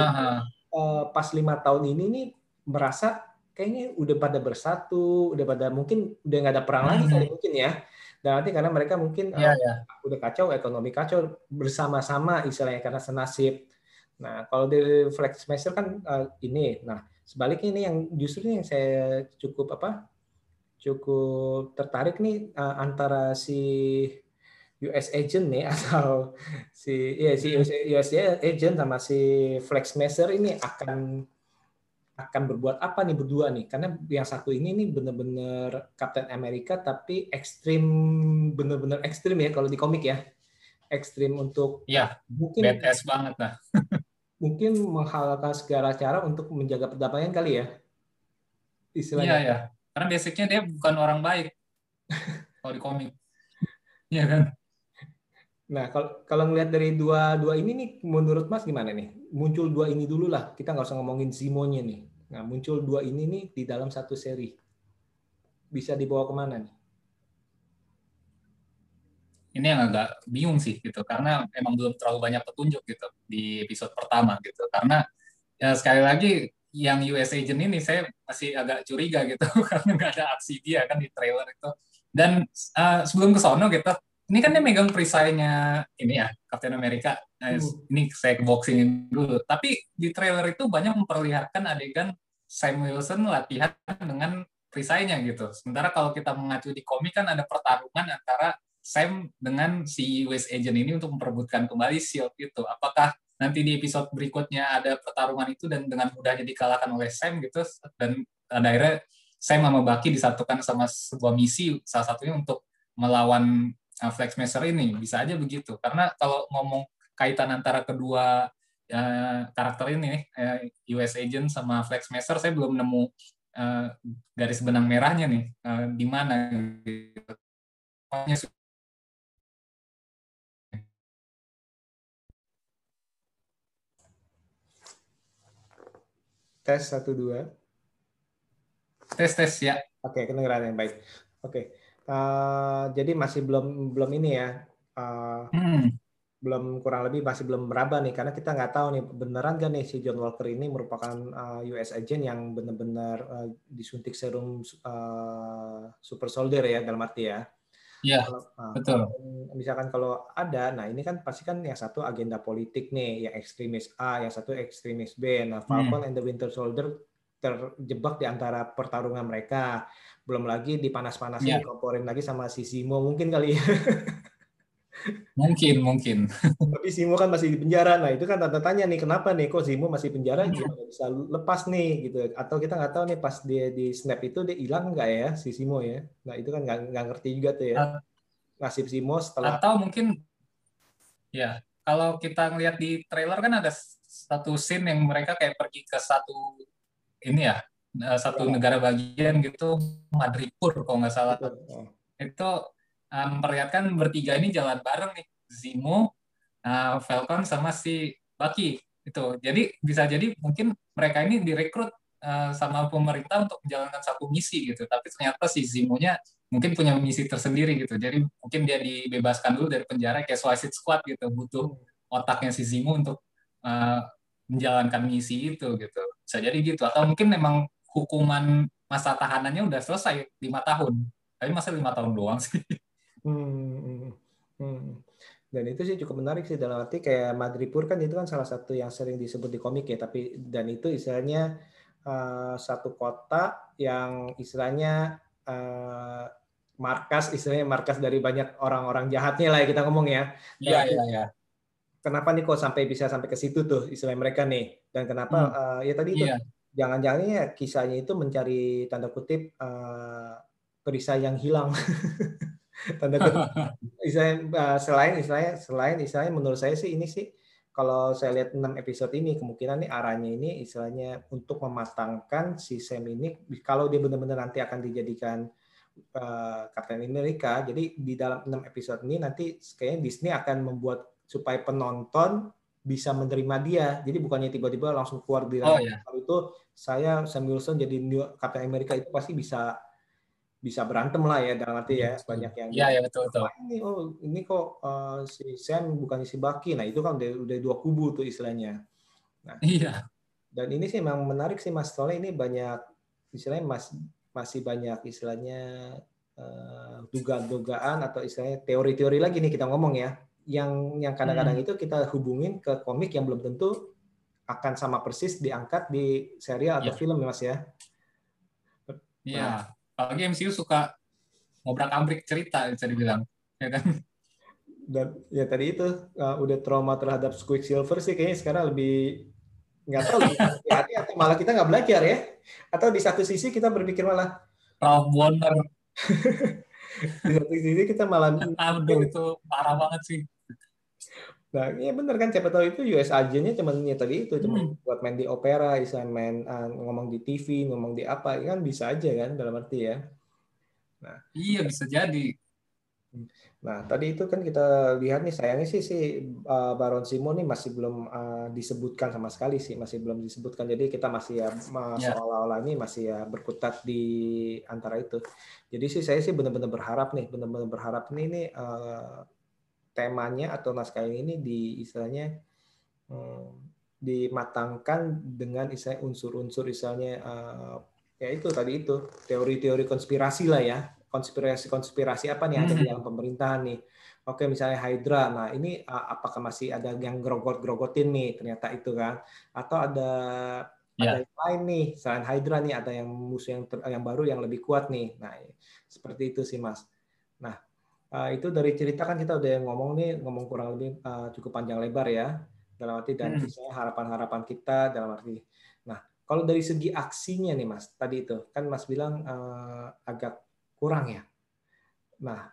uh, pas lima tahun ini nih merasa kayaknya udah pada bersatu udah pada mungkin udah nggak ada perang lagi kali mungkin ya. Dan nanti karena mereka mungkin ya, uh, ya. udah kacau ekonomi kacau bersama-sama istilahnya karena senasib. Nah kalau di flex measure kan uh, ini. Nah sebaliknya ini yang justru yang saya cukup apa cukup tertarik nih uh, antara si US agent nih (laughs) atau si ya si US, US agent sama si Flex Messer ini akan akan berbuat apa nih berdua nih karena yang satu ini nih bener-bener Captain America tapi ekstrim bener-bener ekstrim ya kalau di komik ya ekstrim untuk ya mungkin badass banget lah (laughs) mungkin menghalalkan segala cara untuk menjaga perdamaian kali ya istilahnya iya, ya karena basicnya dia bukan orang baik (laughs) kalau di komik. Iya kan? Nah, kalau kalau ngelihat dari dua dua ini nih, menurut Mas gimana nih? Muncul dua ini dulu lah. Kita nggak usah ngomongin Simonya nih. Nah, muncul dua ini nih di dalam satu seri. Bisa dibawa ke mana nih? Ini yang agak bingung sih gitu, karena emang belum terlalu banyak petunjuk gitu di episode pertama gitu. Karena ya sekali lagi yang US agent ini saya masih agak curiga gitu (laughs) karena nggak ada aksi dia kan di trailer itu. Dan uh, sebelum ke sono gitu, ini kan dia megang perisainya ini ya Captain America. Nah, hmm. Ini saya ke boxingin dulu. Tapi di trailer itu banyak memperlihatkan adegan Sam Wilson latihan dengan perisainya gitu. Sementara kalau kita mengacu di komik kan ada pertarungan antara Sam dengan si US agent ini untuk memperebutkan kembali shield itu. Apakah nanti di episode berikutnya ada pertarungan itu dan dengan mudahnya dikalahkan oleh Sam gitu dan akhirnya Sam sama Bucky disatukan sama sebuah misi salah satunya untuk melawan uh, Flex Master ini bisa aja begitu karena kalau ngomong kaitan antara kedua uh, karakter ini uh, US Agent sama Flex Master saya belum nemu uh, garis benang merahnya nih uh, di mana gitu. Tes satu dua. Tes tes ya. Oke, kedengeran yang baik. Oke, uh, jadi masih belum belum ini ya. Uh, hmm. Belum kurang lebih masih belum meraba nih karena kita nggak tahu nih beneran gak nih si John Walker ini merupakan uh, US agent yang benar-benar uh, disuntik serum uh, super soldier ya dalam arti ya. Iya, uh, betul. Misalkan kalau ada, nah ini kan pasti kan yang satu agenda politik nih, yang ekstremis A, yang satu ekstremis B. Nah, Falcon hmm. and the Winter Soldier terjebak di antara pertarungan mereka. Belum lagi dipanas-panasin, yeah. komporin lagi sama si Simo mungkin kali ya. (laughs) Mungkin, mungkin. Tapi Simo kan masih di penjara. Nah, itu kan tanda tanya nih, kenapa nih kok Simo masih penjara hmm. gimana bisa lepas nih gitu. Atau kita nggak tahu nih pas dia di snap itu dia hilang nggak ya si Simo ya. Nah, itu kan nggak ngerti juga tuh ya. Nasib Simo setelah Atau mungkin ya, kalau kita ngelihat di trailer kan ada satu scene yang mereka kayak pergi ke satu ini ya, eh, satu negara bagian gitu, Madripur kalau nggak salah. Betul. Itu uh, memperlihatkan bertiga ini jalan bareng nih Zimo, uh, Falcon sama si Bucky itu. Jadi bisa jadi mungkin mereka ini direkrut uh, sama pemerintah untuk menjalankan satu misi gitu. Tapi ternyata si Zimo-nya mungkin punya misi tersendiri gitu. Jadi mungkin dia dibebaskan dulu dari penjara kayak Suicide Squad gitu. Butuh otaknya si Zimo untuk uh, menjalankan misi itu gitu. Bisa jadi gitu. Atau mungkin memang hukuman masa tahanannya udah selesai lima tahun. Tapi masa lima tahun doang sih. (laughs) Hmm, hmm, hmm. Dan itu sih cukup menarik sih dalam arti kayak Madripur kan itu kan salah satu yang sering disebut di komik ya, tapi dan itu istilahnya uh, satu kota yang istilahnya uh, markas istilahnya markas dari banyak orang-orang jahatnya lah ya kita ngomong ya. Iya iya iya. Kenapa nih kok sampai bisa sampai ke situ tuh istilah mereka nih dan kenapa hmm. uh, ya tadi itu yeah. jangan-jangan ya kisahnya itu mencari tanda kutip uh, perisai yang hilang. (laughs) (laughs) tanda kutip uh, selain istilahnya selain istilahnya menurut saya sih ini sih kalau saya lihat 6 episode ini kemungkinan nih arahnya ini istilahnya untuk mematangkan si Sam ini kalau dia benar-benar nanti akan dijadikan uh, Captain America jadi di dalam 6 episode ini nanti kayaknya Disney akan membuat supaya penonton bisa menerima dia jadi bukannya tiba-tiba langsung keluar di oh, iya. itu saya Sam Wilson jadi Captain America itu pasti bisa bisa berantem lah ya dalam arti ya banyak yang Iya ya betul betul. Ini oh ini kok uh, si Sam bukannya si Baki. Nah itu kan udah, udah dua kubu tuh istilahnya. Nah, iya. Dan ini sih memang menarik sih Mas soalnya ini banyak istilahnya mas, masih banyak istilahnya uh, dugaan-dugaan atau istilahnya teori-teori lagi nih kita ngomong ya. Yang yang kadang-kadang hmm. itu kita hubungin ke komik yang belum tentu akan sama persis diangkat di serial atau ya. film ya Mas ya. Iya. Nah, apalagi MCU suka ngobrak-abrik cerita bisa dibilang ya kan? Dan ya tadi itu uh, udah trauma terhadap Quicksilver sih kayaknya sekarang lebih nggak tahu hati atau malah kita nggak belajar ya? Atau di satu sisi kita berpikir malah Ralph Warner (laughs) di satu sisi kita malah Aduh, itu parah banget sih Nah, iya bener kan siapa tahu itu US agennya cuma ya tadi itu cuma hmm. buat main di opera, bisa main uh, ngomong di TV, ngomong di apa, ya kan bisa aja kan dalam arti ya. Nah, iya bisa jadi. Nah, tadi itu kan kita lihat nih sayangnya sih si uh, Baron Simo nih masih belum uh, disebutkan sama sekali sih, masih belum disebutkan. Jadi kita masih ya yeah. seolah-olah ini masih ya berkutat di antara itu. Jadi sih saya sih benar-benar berharap nih, benar-benar berharap nih nih uh, temanya atau naskah ini di istilahnya hmm, dimatangkan dengan istilah unsur-unsur misalnya uh, ya itu tadi itu teori-teori konspirasi lah ya. Konspirasi-konspirasi apa nih ada di hmm. dalam pemerintahan nih? Oke misalnya Hydra. Nah ini uh, apakah masih ada yang grogot-grogotin nih? Ternyata itu kan. Atau ada yeah. ada yang lain nih selain Hydra nih ada yang musuh yang ter, yang baru yang lebih kuat nih. Nah seperti itu sih mas uh, itu dari cerita kan kita udah ngomong nih ngomong kurang lebih uh, cukup panjang lebar ya dalam arti dan hmm. harapan-harapan kita dalam arti nah kalau dari segi aksinya nih mas tadi itu kan mas bilang uh, agak kurang ya nah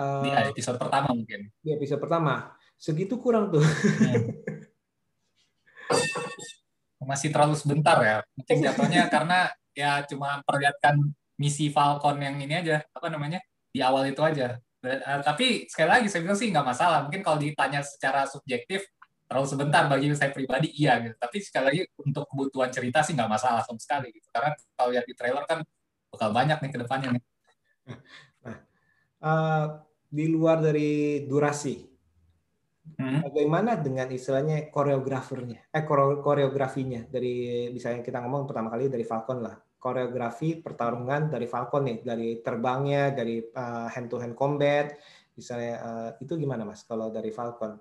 uh, di episode pertama mungkin di episode pertama segitu kurang tuh hmm. masih terlalu sebentar ya. Mungkin jatuhnya karena ya cuma perlihatkan misi Falcon yang ini aja, apa namanya, di awal itu aja. Uh, tapi sekali lagi saya bilang sih nggak masalah. Mungkin kalau ditanya secara subjektif terlalu sebentar bagi saya pribadi iya gitu. Tapi sekali lagi untuk kebutuhan cerita sih nggak masalah sama sekali gitu. Karena kalau lihat di trailer kan bakal banyak nih ke depannya nih. Nah, uh, di luar dari durasi, hmm. bagaimana dengan istilahnya koreografernya, eh koreografinya dari misalnya kita ngomong pertama kali dari Falcon lah, koreografi pertarungan dari Falcon nih, dari terbangnya, dari uh, hand to hand combat, misalnya uh, itu gimana mas kalau dari Falcon?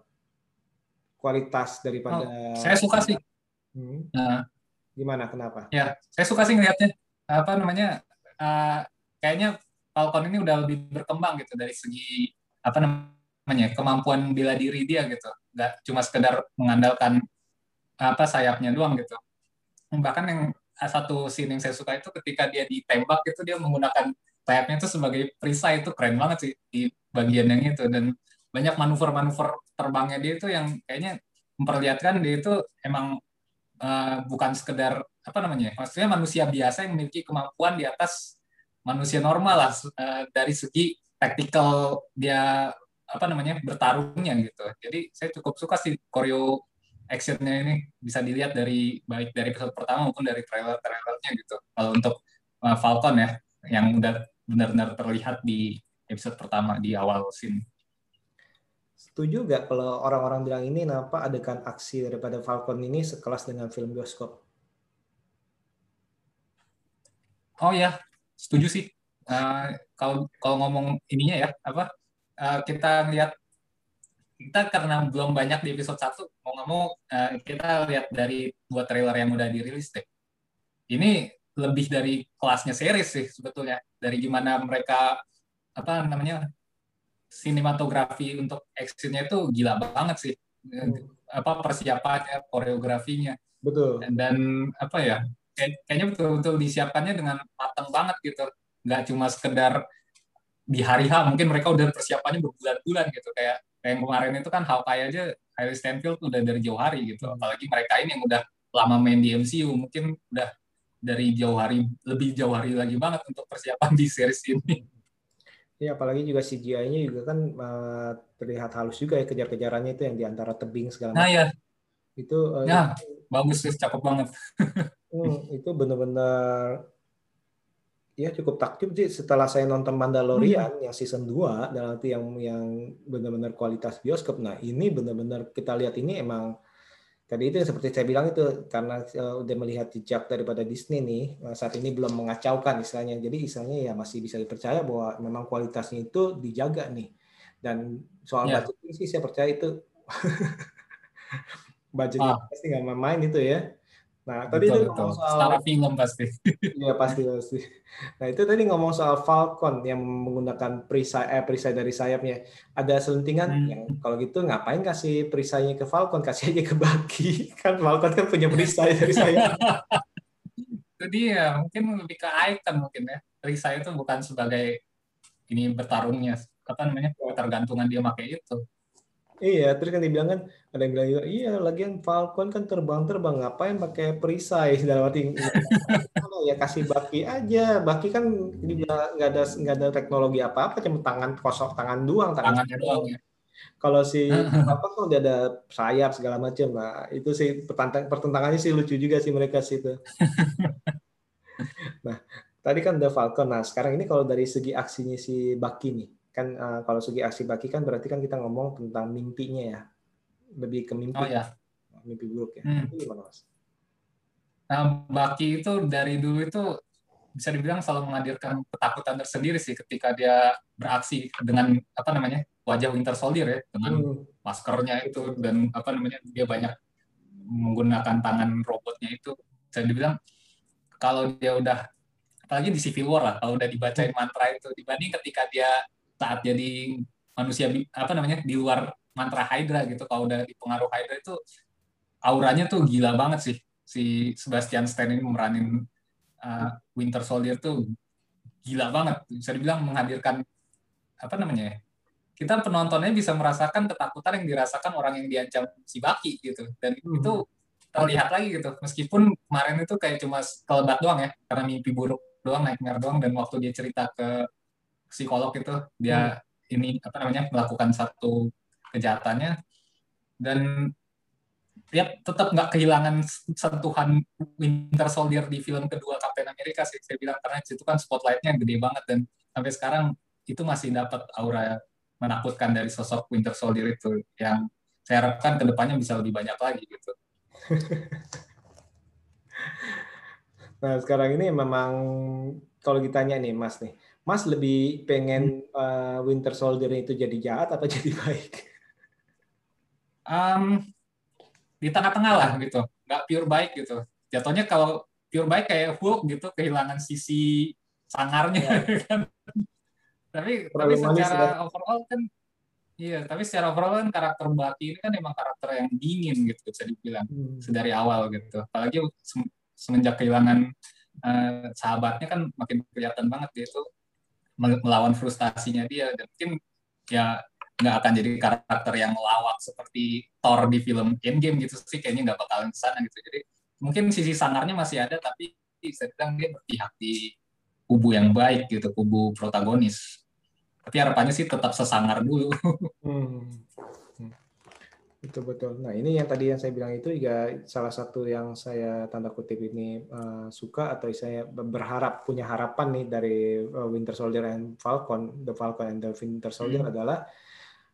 Kualitas daripada oh, saya suka sih. Hmm. Nah, gimana? Kenapa? Ya, saya suka sih ngelihatnya apa namanya uh, kayaknya Falcon ini udah lebih berkembang gitu dari segi apa namanya kemampuan bela diri dia gitu nggak cuma sekedar mengandalkan apa sayapnya doang gitu bahkan yang satu scene yang saya suka itu ketika dia ditembak itu dia menggunakan sayapnya itu sebagai perisai itu keren banget sih di bagian yang itu dan banyak manuver-manuver terbangnya dia itu yang kayaknya memperlihatkan dia itu emang uh, bukan sekedar apa namanya maksudnya manusia biasa yang memiliki kemampuan di atas manusia normal lah uh, dari segi tactical dia apa namanya bertarungnya gitu. Jadi saya cukup suka sih koreo actionnya ini bisa dilihat dari baik dari episode pertama maupun dari trailer-trailernya gitu. Kalau untuk uh, Falcon ya yang udah benar-benar terlihat di episode pertama di awal scene. Setuju nggak kalau orang-orang bilang ini kenapa adegan aksi daripada Falcon ini sekelas dengan film bioskop? Oh ya, setuju sih. Uh, kalau kalau ngomong ininya ya apa uh, kita lihat kita karena belum banyak di episode 1 mau nggak mau uh, kita lihat dari dua trailer yang udah dirilis deh. Ini lebih dari kelasnya series sih sebetulnya dari gimana mereka apa namanya sinematografi untuk actionnya itu gila banget sih. Hmm. apa persiapannya koreografinya. Betul. Dan, dan apa ya kayaknya betul-betul disiapkannya dengan matang banget gitu. Nggak cuma sekedar di hari H mungkin mereka udah persiapannya berbulan-bulan gitu. Kayak kayak yang kemarin itu kan Hawkeye aja Harry Stanfield udah dari jauh hari gitu hmm. apalagi mereka ini yang udah lama main di MCU mungkin udah dari jauh hari lebih jauh hari lagi banget untuk persiapan di series ini. Ya apalagi juga CGI-nya juga kan uh, terlihat halus juga ya kejar-kejarannya itu yang di antara tebing segala macam. Nah ya. Itu uh, ya, bagus sih, cakep banget. (laughs) hmm, itu benar-benar ya cukup takjub sih setelah saya nonton Mandalorian hmm. yang season 2 dan nanti yang yang benar-benar kualitas bioskop. Nah, ini benar-benar kita lihat ini emang tadi itu seperti saya bilang itu karena uh, udah melihat jejak daripada Disney nih uh, saat ini belum mengacaukan istilahnya. Jadi istilahnya ya masih bisa dipercaya bahwa memang kualitasnya itu dijaga nih. Dan soal yeah. budget sih saya percaya itu (laughs) budgetnya ah. pasti nggak main-main itu ya. Nah, tadi betul, ngomong soal secara film pasti. (laughs) Iya, pasti pasti. Nah, itu tadi ngomong soal Falcon yang menggunakan perisai eh, perisai dari sayapnya. Ada selentingan hmm. yang kalau gitu ngapain kasih perisainya ke Falcon, kasih aja ke Bucky. (laughs) Kan Falcon kan punya perisai dari sayap. (laughs) itu dia, mungkin lebih ke icon mungkin ya. Perisai itu bukan sebagai ini bertarungnya, apa namanya? ketergantungan dia pakai itu. Iya, terus kan dibilang kan ada yang bilang juga, iya lagian Falcon kan terbang-terbang ngapain pakai perisai (laughs) dalam arti ya kasih Baki aja. Baki kan juga nggak ada nggak ada teknologi apa-apa, cuma tangan kosong tangan doang, tangan tangannya doang ya. Kalau si (laughs) apa kan udah ada sayap segala macam, nah itu sih pertentang pertentangannya sih lucu juga sih mereka sih itu. (laughs) nah, tadi kan udah Falcon. Nah, sekarang ini kalau dari segi aksinya si Baki nih, kan uh, kalau segi aksi baki kan berarti kan kita ngomong tentang mimpinya ya lebih ke mimpi oh, ya. mimpi buruk ya hmm. itu gimana mas? Nah, Baki itu dari dulu itu bisa dibilang selalu menghadirkan ketakutan tersendiri sih ketika dia beraksi dengan apa namanya wajah Winter Soldier ya dengan hmm. maskernya itu dan apa namanya dia banyak menggunakan tangan robotnya itu bisa dibilang kalau dia udah apalagi di Civil War lah kalau udah dibacain mantra itu dibanding ketika dia saat jadi manusia apa namanya di luar mantra Hydra gitu kalau udah dipengaruh Hydra itu auranya tuh gila banget sih si Sebastian Stan ini memeranin uh, Winter Soldier tuh gila banget bisa dibilang menghadirkan apa namanya ya kita penontonnya bisa merasakan ketakutan yang dirasakan orang yang diancam si Baki gitu dan hmm. itu terlihat lagi gitu. Meskipun kemarin itu kayak cuma kelebat doang ya, karena mimpi buruk doang, nightmare doang, dan waktu dia cerita ke psikolog itu, dia hmm. ini apa namanya melakukan satu kejahatannya, dan ya tetap nggak kehilangan sentuhan Winter Soldier di film kedua Captain America sih saya bilang. Karena itu kan spotlightnya gede banget. Dan sampai sekarang itu masih dapat aura menakutkan dari sosok Winter Soldier itu. Yang saya harapkan ke depannya bisa lebih banyak lagi gitu. (laughs) nah sekarang ini memang kalau ditanya nih Mas nih, Mas lebih pengen uh, Winter Soldier itu jadi jahat atau (laughs) jadi baik? Um, di tengah-tengah lah gitu. Nggak pure baik gitu. Jatuhnya kalau pure baik kayak Hulk gitu kehilangan sisi sangarnya ya. (laughs) kan. Tapi tapi secara overall kan iya tapi secara overall kan karakter Bucky ini kan emang karakter yang dingin gitu bisa dibilang hmm. sedari awal gitu. Apalagi semenjak kehilangan uh, sahabatnya kan makin kelihatan banget dia itu melawan frustasinya dia. Dan mungkin ya nggak akan jadi karakter yang lawak seperti Thor di film Endgame gitu sih kayaknya nggak bakalan ke sana gitu jadi mungkin sisi sangarnya masih ada tapi bilang dia berpihak di kubu yang baik gitu kubu protagonis tapi harapannya sih tetap sesangar dulu (laughs) hmm. betul betul nah ini yang tadi yang saya bilang itu juga salah satu yang saya tanda kutip ini uh, suka atau saya berharap punya harapan nih dari uh, Winter Soldier and Falcon the Falcon and the Winter Soldier hmm. adalah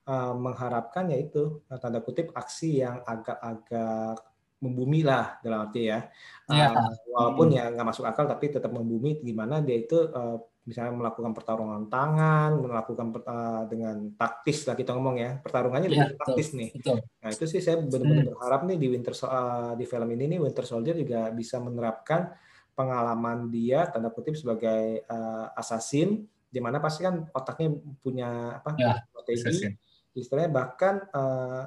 uh, mengharapkan yaitu uh, tanda kutip aksi yang agak-agak membumi lah dalam arti ya, ya. Uh, walaupun hmm. ya nggak masuk akal tapi tetap membumi gimana dia itu uh, misalnya melakukan pertarungan tangan, melakukan uh, dengan taktis lah kita ngomong ya pertarungannya ya, lebih taktis betul, nih. Betul. Nah itu sih saya benar-benar hmm. berharap nih di Winter uh, di film ini nih Winter Soldier juga bisa menerapkan pengalaman dia tanda kutip sebagai uh, assassin di mana pasti kan otaknya punya apa ya, strategi istilahnya bahkan uh,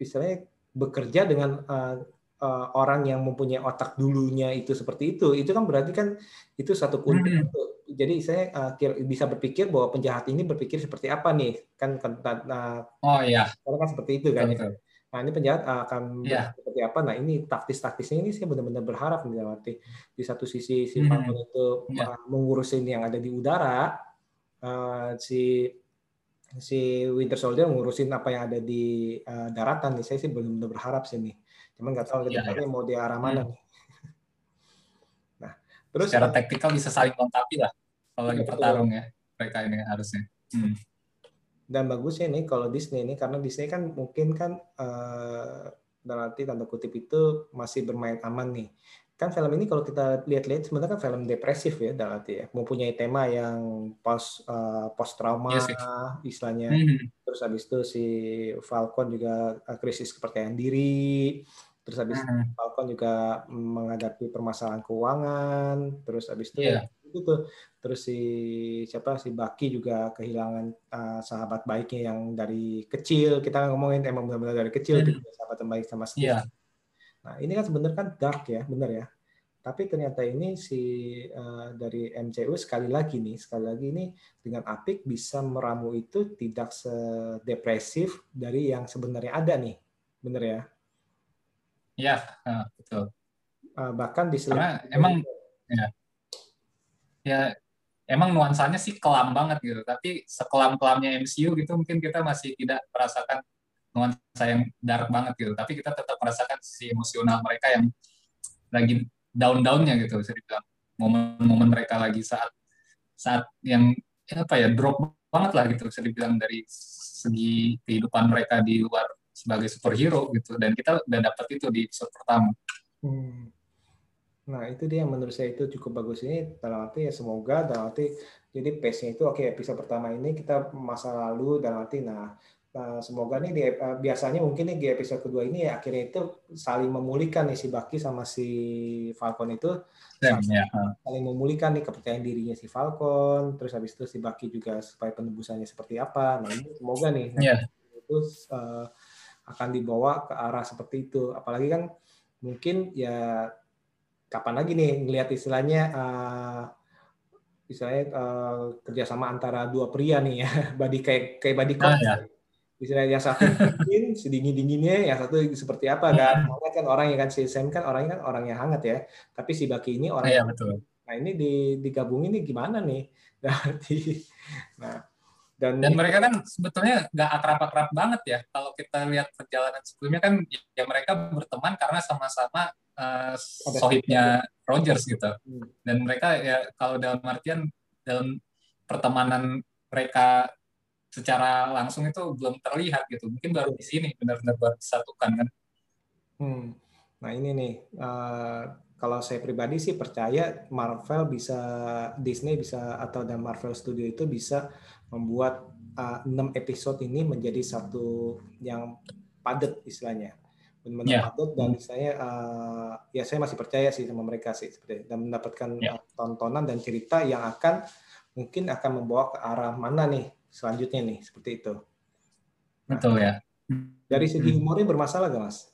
istilahnya bekerja dengan uh, uh, orang yang mempunyai otak dulunya itu seperti itu itu kan berarti kan itu satu kunci hmm. jadi saya uh, bisa berpikir bahwa penjahat ini berpikir seperti apa nih kan uh, oh iya karena kan seperti itu kan betul, nah ini penjahat akan yeah. seperti apa nah ini taktis-taktisnya ini saya benar-benar berharap arti di satu sisi si hmm. itu yeah. mengurusin yang ada di udara uh, si si Winter Soldier ngurusin apa yang ada di uh, daratan nih. Saya sih belum berharap sih nih. Cuman nggak tahu ya, ya. mau di arah mana hmm. nih. nah, terus secara taktikal bisa saling melengkapi lah kalau lagi bertarung ya mereka ini harusnya. Hmm. Dan bagusnya nih kalau Disney ini karena Disney kan mungkin kan uh, dalam arti tanda kutip itu masih bermain aman nih kan film ini kalau kita lihat-lihat sebenarnya kan film depresif ya dalam arti ya mempunyai tema yang post uh, post trauma yes, yes. istilahnya mm-hmm. terus habis itu si Falcon juga uh, krisis kepercayaan diri terus habis mm-hmm. Falcon juga menghadapi permasalahan keuangan terus habis itu yeah. itu tuh terus si siapa si Baki juga kehilangan uh, sahabat baiknya yang dari kecil kita ngomongin emang benar-benar dari kecil mm-hmm. sahabat yang baik sama Steve yeah Nah, ini kan sebenarnya kan dark ya, benar ya. Tapi ternyata ini si uh, dari MCU sekali lagi nih, sekali lagi ini dengan apik bisa meramu itu tidak sedepresif dari yang sebenarnya ada nih, benar ya? Iya, betul. Uh, bahkan di Karena emang ya, ya emang nuansanya sih kelam banget gitu, tapi sekelam-kelamnya MCU gitu mungkin kita masih tidak merasakan nuansa yang dark banget gitu tapi kita tetap merasakan sisi emosional mereka yang lagi down-downnya gitu bisa dibilang momen-momen mereka lagi saat saat yang apa ya drop banget lah gitu bisa dibilang dari segi kehidupan mereka di luar sebagai superhero gitu dan kita udah dapat itu di episode pertama. Hmm. Nah itu dia menurut saya itu cukup bagus ini dalam arti ya semoga dalam arti jadi pace-nya itu oke okay, episode pertama ini kita masa lalu dalam arti nah Nah, semoga nih di, uh, biasanya mungkin nih di episode kedua ini ya akhirnya itu saling memulihkan nih si Baki sama si Falcon itu. Saling, ya. saling memulihkan nih kepercayaan dirinya si Falcon terus habis itu si Baki juga supaya penebusannya seperti apa. Nah ini semoga nih yeah. itu uh, akan dibawa ke arah seperti itu. Apalagi kan mungkin ya kapan lagi nih ngelihat istilahnya uh, istilahnya uh, kerjasama antara dua pria nih ya (laughs) badi kayak kayak badi nah, ya Misalnya yang satu dingin, sedingin dinginnya, yang satu seperti apa kan? Soalnya kan orang yang kan si Sam kan orangnya kan orang yang hangat ya. Tapi si Baki ini orang Iya yang betul. Nah ini di, digabungin nih gimana nih? (laughs) Berarti, nah dan, Dan mereka kan sebetulnya nggak akrab-akrab banget ya. Kalau kita lihat perjalanan sebelumnya kan ya mereka berteman karena sama-sama uh, sohibnya Rogers gitu. Hmm. Dan mereka ya kalau dalam artian dalam pertemanan mereka secara langsung itu belum terlihat gitu. Mungkin baru di sini benar-benar baru disatukan kan. Hmm. Nah ini nih, uh, kalau saya pribadi sih percaya Marvel bisa Disney bisa atau dan Marvel Studio itu bisa membuat uh, 6 episode ini menjadi satu yang padat istilahnya benar-benar Yeah. padat dan istilahnya uh, ya saya masih percaya sih sama mereka sih seperti dan mendapatkan Yeah. tontonan dan cerita yang akan mungkin akan membawa ke arah mana nih selanjutnya nih seperti itu Betul ya. dari segi humornya bermasalah gak mas?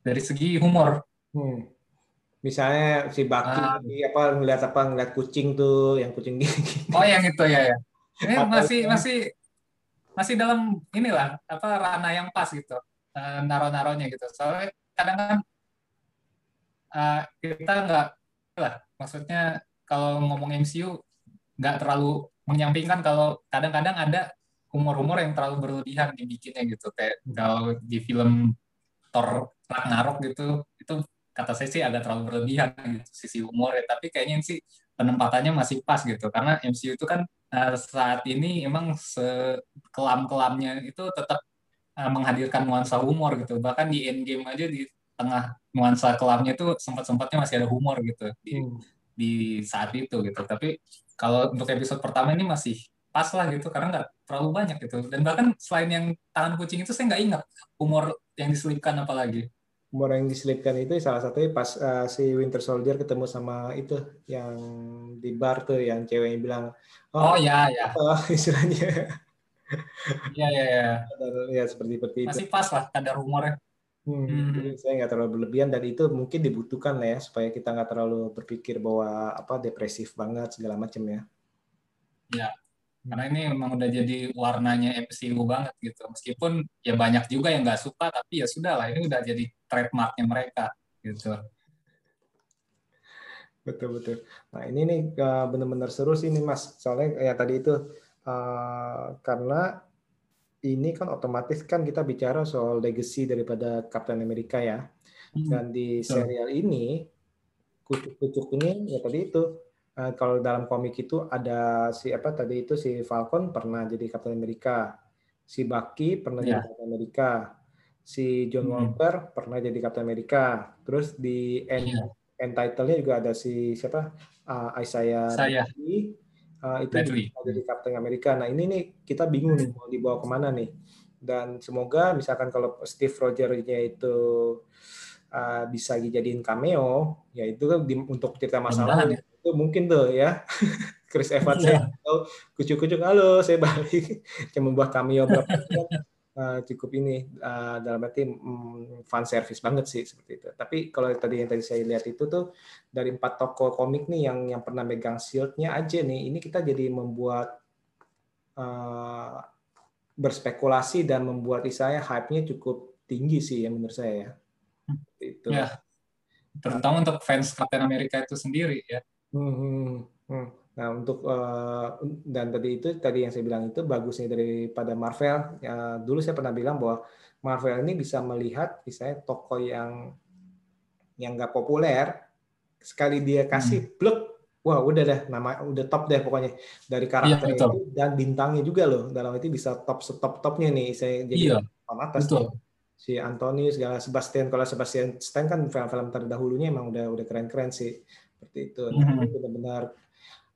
Dari segi humor, Hmm. Misalnya si Baki Ah. apa ngeliat apa ngeliat kucing tuh yang kucing (laughs) gini. Oh yang itu ya ya. Ini Atau- masih masih masih dalam inilah apa ranah yang pas gitu. Eh, naro-naronya gitu. Soalnya kadang kan eh, kita nggak lah maksudnya kalau ngomong MCU nggak terlalu menyampingkan kalau kadang-kadang ada humor-humor yang terlalu berlebihan dibikinnya gitu. Kayak kalau di film Thor Ragnarok gitu itu kata saya sih agak terlalu berlebihan gitu sisi humornya tapi kayaknya sih penempatannya masih pas gitu. Karena MCU itu kan eh, saat ini emang sekelam-kelamnya itu tetap eh, menghadirkan nuansa humor gitu. Bahkan di Endgame aja di tengah nuansa kelamnya itu sempat-sempatnya masih ada humor gitu di, Hmm. di saat itu gitu. Tapi kalau untuk episode pertama ini masih pas lah gitu karena nggak terlalu banyak gitu. Dan bahkan selain yang tangan kucing itu saya nggak ingat humor yang diselipkan apalagi Humor yang diselipkan itu salah satunya pas uh, si Winter Soldier ketemu sama itu yang di bar tuh yang ceweknya bilang oh, oh, ya ya. Apa (laughs) istilahnya. Ya ya ya ya seperti seperti itu. masih pas lah kadar humornya Hmm, Hmm. jadi saya nggak terlalu berlebihan dan itu mungkin dibutuhkan ya supaya kita nggak terlalu berpikir bahwa apa depresif banget segala macam ya. karena ini memang udah jadi warnanya MCU banget gitu meskipun ya banyak juga yang nggak suka tapi ya sudah lah ini udah jadi trademarknya mereka gitu Betul betul. Nah ini nih uh, benar-benar seru sih nih Mas. Soalnya ya tadi itu uh, karena ini kan otomatis kan kita bicara soal legacy daripada Captain America ya. Dan di serial ini kucuk-kucuk ini ya tadi itu uh, kalau dalam komik itu ada si apa tadi itu si Falcon pernah jadi Captain America, si Bucky pernah Ya. jadi Captain America, si John Hmm. Walker pernah jadi Captain America. Terus di end Iya. end title-nya juga ada si siapa uh, Isaiah Saya. Bradley, uh, itu juga jadi Captain America. Nah ini nih kita bingung nih mau dibawa ke mana nih. Dan semoga misalkan kalau Steve Rogers-nya itu uh, bisa dijadiin cameo, ya itu kan di- untuk cerita masa Mudah-mudahan lalu itu mungkin tuh ya. (laughs) Chris Evans Iya. saya tahu kucuk-kucuk halo saya balik (laughs) cuma buat cameo berapa uh, cukup ini uh, dalam arti mm, fan service banget sih seperti itu. Tapi kalau tadi yang tadi saya lihat itu tuh dari empat toko komik nih yang yang pernah megang shield-nya aja nih, ini kita jadi membuat uh, berspekulasi dan membuat istilahnya hype-nya cukup tinggi sih ya menurut saya ya. Itu. Ya. terutama untuk fans Captain America itu sendiri ya Hmm, hmm, hmm. Nah untuk uh, dan tadi itu tadi yang saya bilang itu bagusnya daripada Marvel. Ya, dulu saya pernah bilang bahwa Marvel ini bisa melihat misalnya tokoh yang yang nggak populer sekali dia kasih blok wah udah deh nama udah top deh pokoknya dari karakter Iya, betul. itu dan bintangnya juga loh dalam itu bisa top top topnya nih saya jadi papan atas betul. nih. si Anthony segala Sebastian kalau Sebastian Stan kan film-film terdahulunya emang udah udah keren-keren sih seperti itu nah, Mhm. ini benar-benar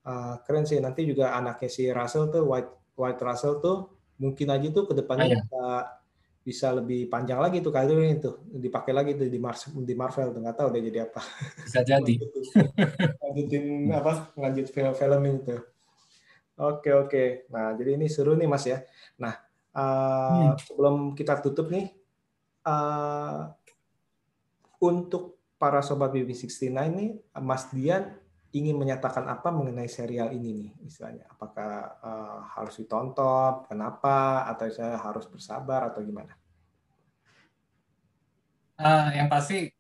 uh, keren sih. Nanti juga anaknya si Russell tuh White White Russell tuh mungkin aja tuh ke depannya Ah, iya. bisa bisa lebih panjang lagi tuh karirnya itu. Dipakai lagi tuh di Mars di Marvel tuh nggak tahu udah jadi apa. Bisa jadi. (laughs) lanjutin apa lanjut film-film itu oke oke. Nah jadi ini seru nih mas ya. Nah uh, sebelum kita tutup nih uh, untuk para sobat BB69 nih Mas Dian ingin menyatakan apa mengenai serial ini nih istilahnya? Apakah uh, harus ditonton? Kenapa? Atau saya harus bersabar atau gimana? Uh, yang pasti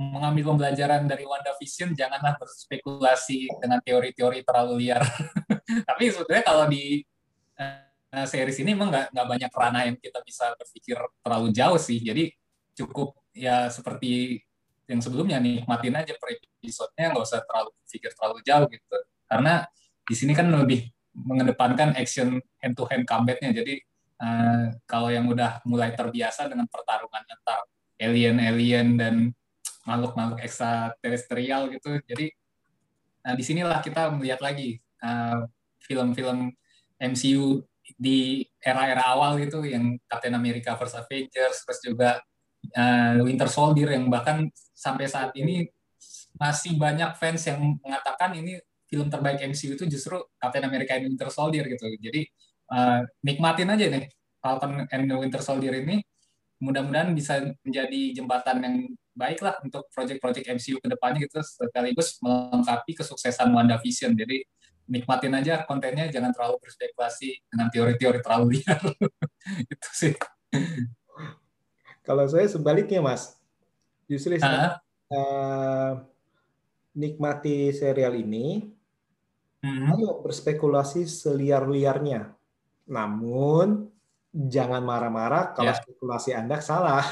mengambil pembelajaran dari WandaVision janganlah berspekulasi dengan teori-teori terlalu liar. (laughs) Tapi sebetulnya kalau di uh, series ini emang nggak banyak ranah yang kita bisa berpikir terlalu jauh sih. Jadi cukup ya seperti yang sebelumnya nikmatin aja per episode-nya nggak usah terlalu pikir terlalu jauh gitu. Karena di sini kan lebih mengedepankan action hand to hand combat-nya. Jadi uh, kalau yang udah mulai terbiasa dengan pertarungan antar alien-alien dan makhluk-makhluk ekstraterestrial gitu jadi nah di sinilah kita melihat lagi uh, film-film MCU di era-era awal gitu yang Captain America vs Avengers terus juga uh, Winter Soldier yang bahkan sampai saat ini masih banyak fans yang mengatakan ini film terbaik MCU itu justru Captain America and Winter Soldier gitu. Jadi uh, nikmatin aja nih Falcon and Winter Soldier ini mudah-mudahan bisa menjadi jembatan yang baik lah untuk proyek-proyek MCU ke depannya gitu sekaligus melengkapi kesuksesan WandaVision. Jadi nikmatin aja kontennya jangan terlalu berspekulasi dengan teori-teori terlalu liar. (laughs) itu sih. Kalau saya sebaliknya, Mas. Justru uh, nikmati serial ini, hmm. ayo berspekulasi seliar-liarnya. Namun jangan marah-marah kalau ya. spekulasi Anda salah.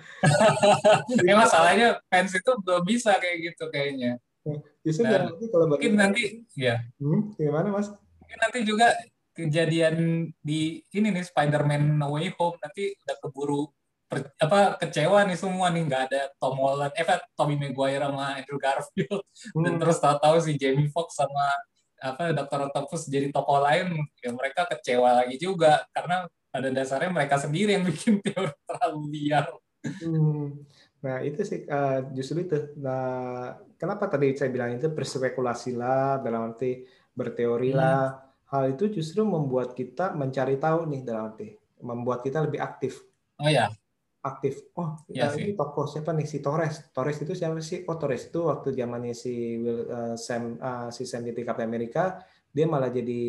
(laughs) Ini masalahnya fans itu belum bisa kayak gitu kayaknya. Justru nah, nanti kalau mungkin nanti ya. Hmm, gimana Mas? Mungkin nanti juga kejadian di ini nih Spider-Man No Way Home nanti udah keburu per, apa kecewa nih semua nih nggak ada Tom Holland, eh Tommy Maguire sama Andrew Garfield hmm. dan terus tahu-tahu si Jamie Foxx sama apa Dr. Octopus jadi tokoh lain ya mereka kecewa lagi juga karena pada dasarnya mereka sendiri yang (laughs) bikin teori terlalu liar. Hmm. Nah itu sih uh, justru itu. Nah kenapa tadi saya bilang itu berspekulasi lah dalam arti berteori lah. Hmm. Hal itu justru membuat kita mencari tahu nih dalam arti membuat kita lebih aktif. Oh ya, aktif. Oh, ya, ini tokoh siapa nih si Torres? Torres itu siapa sih? Oh, Torres itu waktu zamannya si Will, uh, Sam uh, si Sam di Captain America, dia malah jadi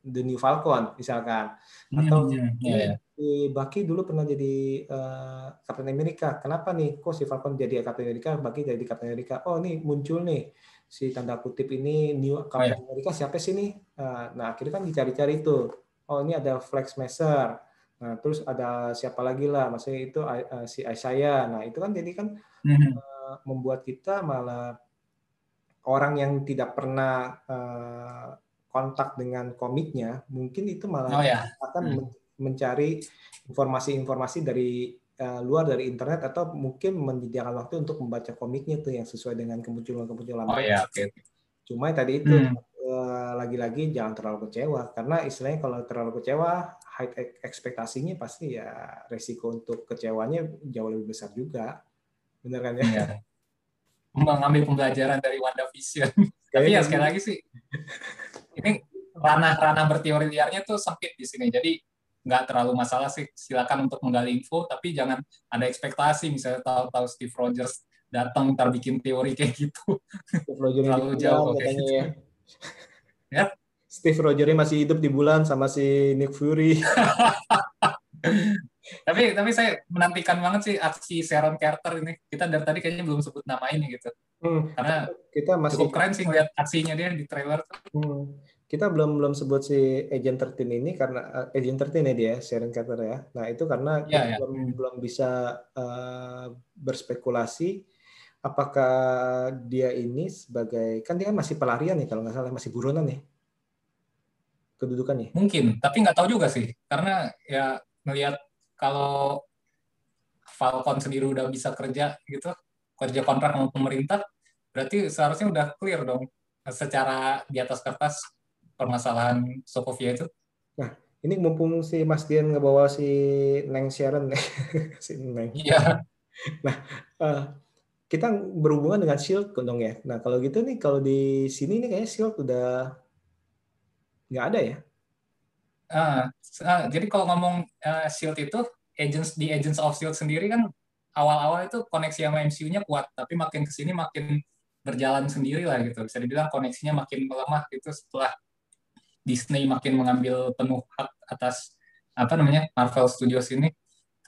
The New Falcon misalkan. Hmm, Atau hmm, yeah, yeah. si Bucky dulu pernah jadi uh, Captain America. Kenapa nih? Kok si Falcon jadi Captain America, Bucky jadi Captain America? Oh, nih muncul nih si tanda kutip ini New Captain oh, yeah. America siapa sih nih? Uh, nah, akhirnya kan dicari-cari tuh. Oh, ini ada Flex Messer Nah, terus ada siapa lagi lah, maksudnya itu uh, si Aisyah. Nah, itu kan jadi kan mm-hmm. uh, membuat kita malah orang yang tidak pernah uh, kontak dengan komiknya, mungkin itu malah oh, ya. akan mm. mencari informasi-informasi dari uh, luar dari internet atau mungkin menyediakan waktu untuk membaca komiknya tuh yang sesuai dengan kemunculan-kemunculan. Oh ya, oke. Okay. Cuma tadi itu mm. lagi-lagi jangan terlalu kecewa karena istilahnya kalau terlalu kecewa high ekspektasinya pasti ya resiko untuk kecewanya jauh lebih besar juga. Benar kan ya? Iya. Mengambil pembelajaran dari WandaVision. (laughs) Tapi ya sekali lagi sih, ini ranah-ranah berteori liarnya tuh sempit di sini. Jadi nggak terlalu masalah sih. Silakan untuk menggali info, tapi jangan ada ekspektasi. Misalnya tahu-tahu Steve Rogers datang ntar bikin teori kayak gitu. Steve Rogers (laughs) terlalu jauh kayak gitu. Ya. ya. Steve Rogers masih hidup di bulan sama si Nick Fury. (laughs) tapi tapi saya menantikan banget sih aksi Sharon Carter ini. Kita dari tadi kayaknya belum sebut nama ini gitu. Hmm. Karena kita masih cukup keren sih ngeliat aksinya dia di trailer. Hmm. Kita belum belum sebut si Agent 13 ini karena uh, Agent 13 ya dia Sharon Carter ya. Nah, itu karena ya, ya. belum belum bisa uh, berspekulasi apakah dia ini sebagai kan dia kan masih pelarian nih kalau nggak salah masih buronan nih kedudukannya? Mungkin, tapi nggak tahu juga sih. Karena ya melihat kalau Falcon sendiri udah bisa kerja gitu, kerja kontrak sama pemerintah, berarti seharusnya udah clear dong secara di atas kertas permasalahan Sokovia itu. Nah, ini mumpung si Mas Dian ngebawa si Neng Sharon (laughs) si Neng. Iya. Nah, uh, kita berhubungan dengan Shield dong ya. Nah, kalau gitu nih kalau di sini nih kayaknya Shield udah nggak ada ya? Uh, uh, jadi kalau ngomong uh, Shield itu agents di Agents of Shield sendiri kan awal-awal itu koneksi sama MCU-nya kuat, tapi makin ke sini makin berjalan sendiri lah gitu. Bisa dibilang koneksinya makin melemah gitu setelah Disney makin mengambil penuh hak atas apa namanya Marvel Studios ini.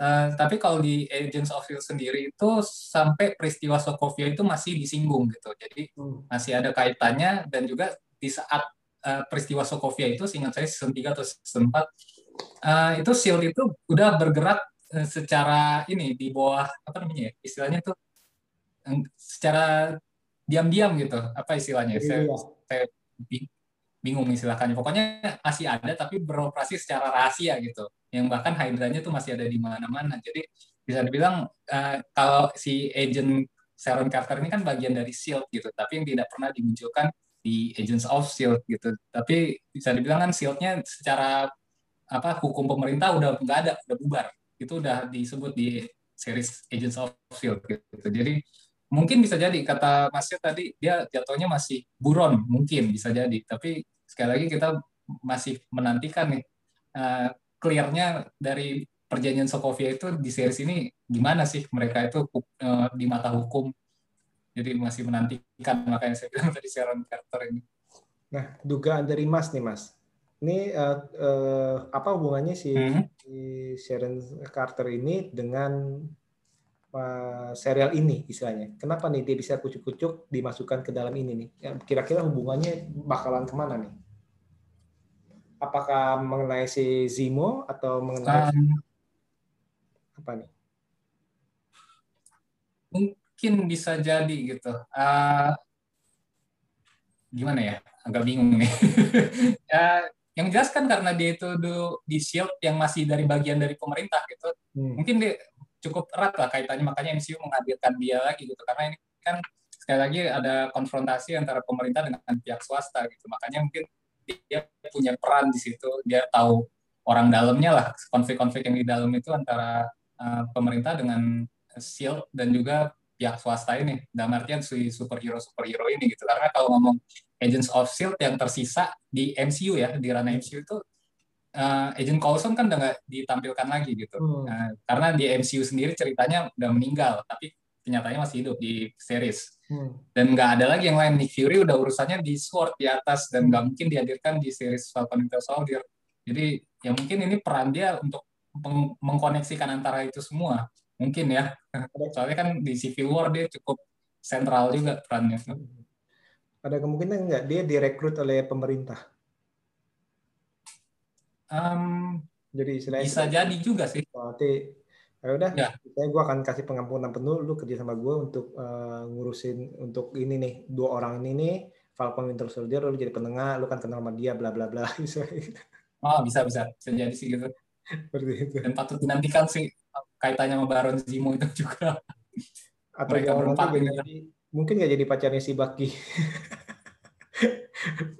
Uh, tapi kalau di Agents of Shield sendiri itu sampai peristiwa Sokovia itu masih disinggung gitu. Jadi hmm. masih ada kaitannya dan juga di saat uh, peristiwa Sokovia itu seingat saya season 3 atau season 4 uh, itu Shield itu udah bergerak uh, secara ini di bawah apa namanya ya? Istilahnya tuh secara diam-diam gitu. Apa istilahnya? Saya, iya. saya bingung istilahnya. Pokoknya masih ada tapi beroperasi secara rahasia gitu. Yang bahkan Hydra-nya tuh masih ada di mana-mana. Jadi bisa dibilang uh, kalau si agent Sharon Carter ini kan bagian dari SHIELD gitu, tapi yang tidak pernah dimunculkan di Agents of SHIELD gitu. Tapi bisa dibilang kan SHIELD-nya secara apa hukum pemerintah udah nggak ada, udah bubar. Itu udah disebut di series Agents of SHIELD gitu. Jadi mungkin bisa jadi kata Masnya tadi dia jatuhnya masih buron mungkin bisa jadi tapi sekali lagi kita masih menantikan nih uh, clearnya dari perjanjian Sokovia itu di series ini gimana sih mereka itu uh, di mata hukum jadi masih menantikan makanya saya bilang tadi Sharon Carter ini nah dugaan dari Mas nih Mas ini uh, uh, apa hubungannya si, hmm. si Sharon Carter ini dengan uh, serial ini istilahnya. Kenapa nih dia bisa kucuk-kucuk dimasukkan ke dalam ini nih? Ya, kira-kira hubungannya bakalan ke mana nih? Apakah mengenai si Zimo atau mengenai um, apa nih? Mungkin bisa jadi gitu. Uh, gimana ya? Agak bingung nih. (laughs) ya, yang jelas kan karena dia itu di Shield yang masih dari bagian dari pemerintah gitu. Hmm. Mungkin dia cukup erat lah kaitannya makanya MCU menghadirkan dia lagi gitu karena ini kan sekali lagi ada konfrontasi antara pemerintah dengan pihak swasta gitu makanya mungkin dia punya peran di situ dia tahu orang dalamnya lah konflik-konflik yang di dalam itu antara uh, pemerintah dengan Shield dan juga pihak swasta ini dalam artian si superhero superhero ini gitu karena kalau ngomong Agents of Shield yang tersisa di MCU ya di ranah MCU itu uh, Agent Coulson kan udah nggak ditampilkan lagi gitu. Hmm. Uh, karena di MCU sendiri ceritanya udah meninggal, tapi kenyataannya masih hidup di series. Hmm. Dan nggak ada lagi yang lain. Nick Fury udah urusannya di Sword di atas dan nggak mungkin dihadirkan di series Falcon Winter Soldier. Jadi ya mungkin ini peran dia untuk meng mengkoneksikan antara itu semua. Mungkin ya. Soalnya kan di Civil War dia cukup sentral juga perannya. Ada kemungkinan nggak dia direkrut oleh pemerintah? Um, jadi istilahnya bisa jadi juga sih. Berarti ya udah, ya. saya gue akan kasih pengampunan penuh, lu kerja sama gue untuk uh, ngurusin untuk ini nih dua orang ini nih Falcon Winter Soldier, lu jadi penengah, lu kan kenal sama dia, bla bla bla. (laughs) oh bisa bisa, bisa jadi sih gitu. Seperti itu. Dan patut dinantikan sih kaitannya sama Baron Zemo itu (laughs) juga. Atau Mereka berempat. Jadi, mungkin nggak jadi pacarnya si Bucky. (laughs)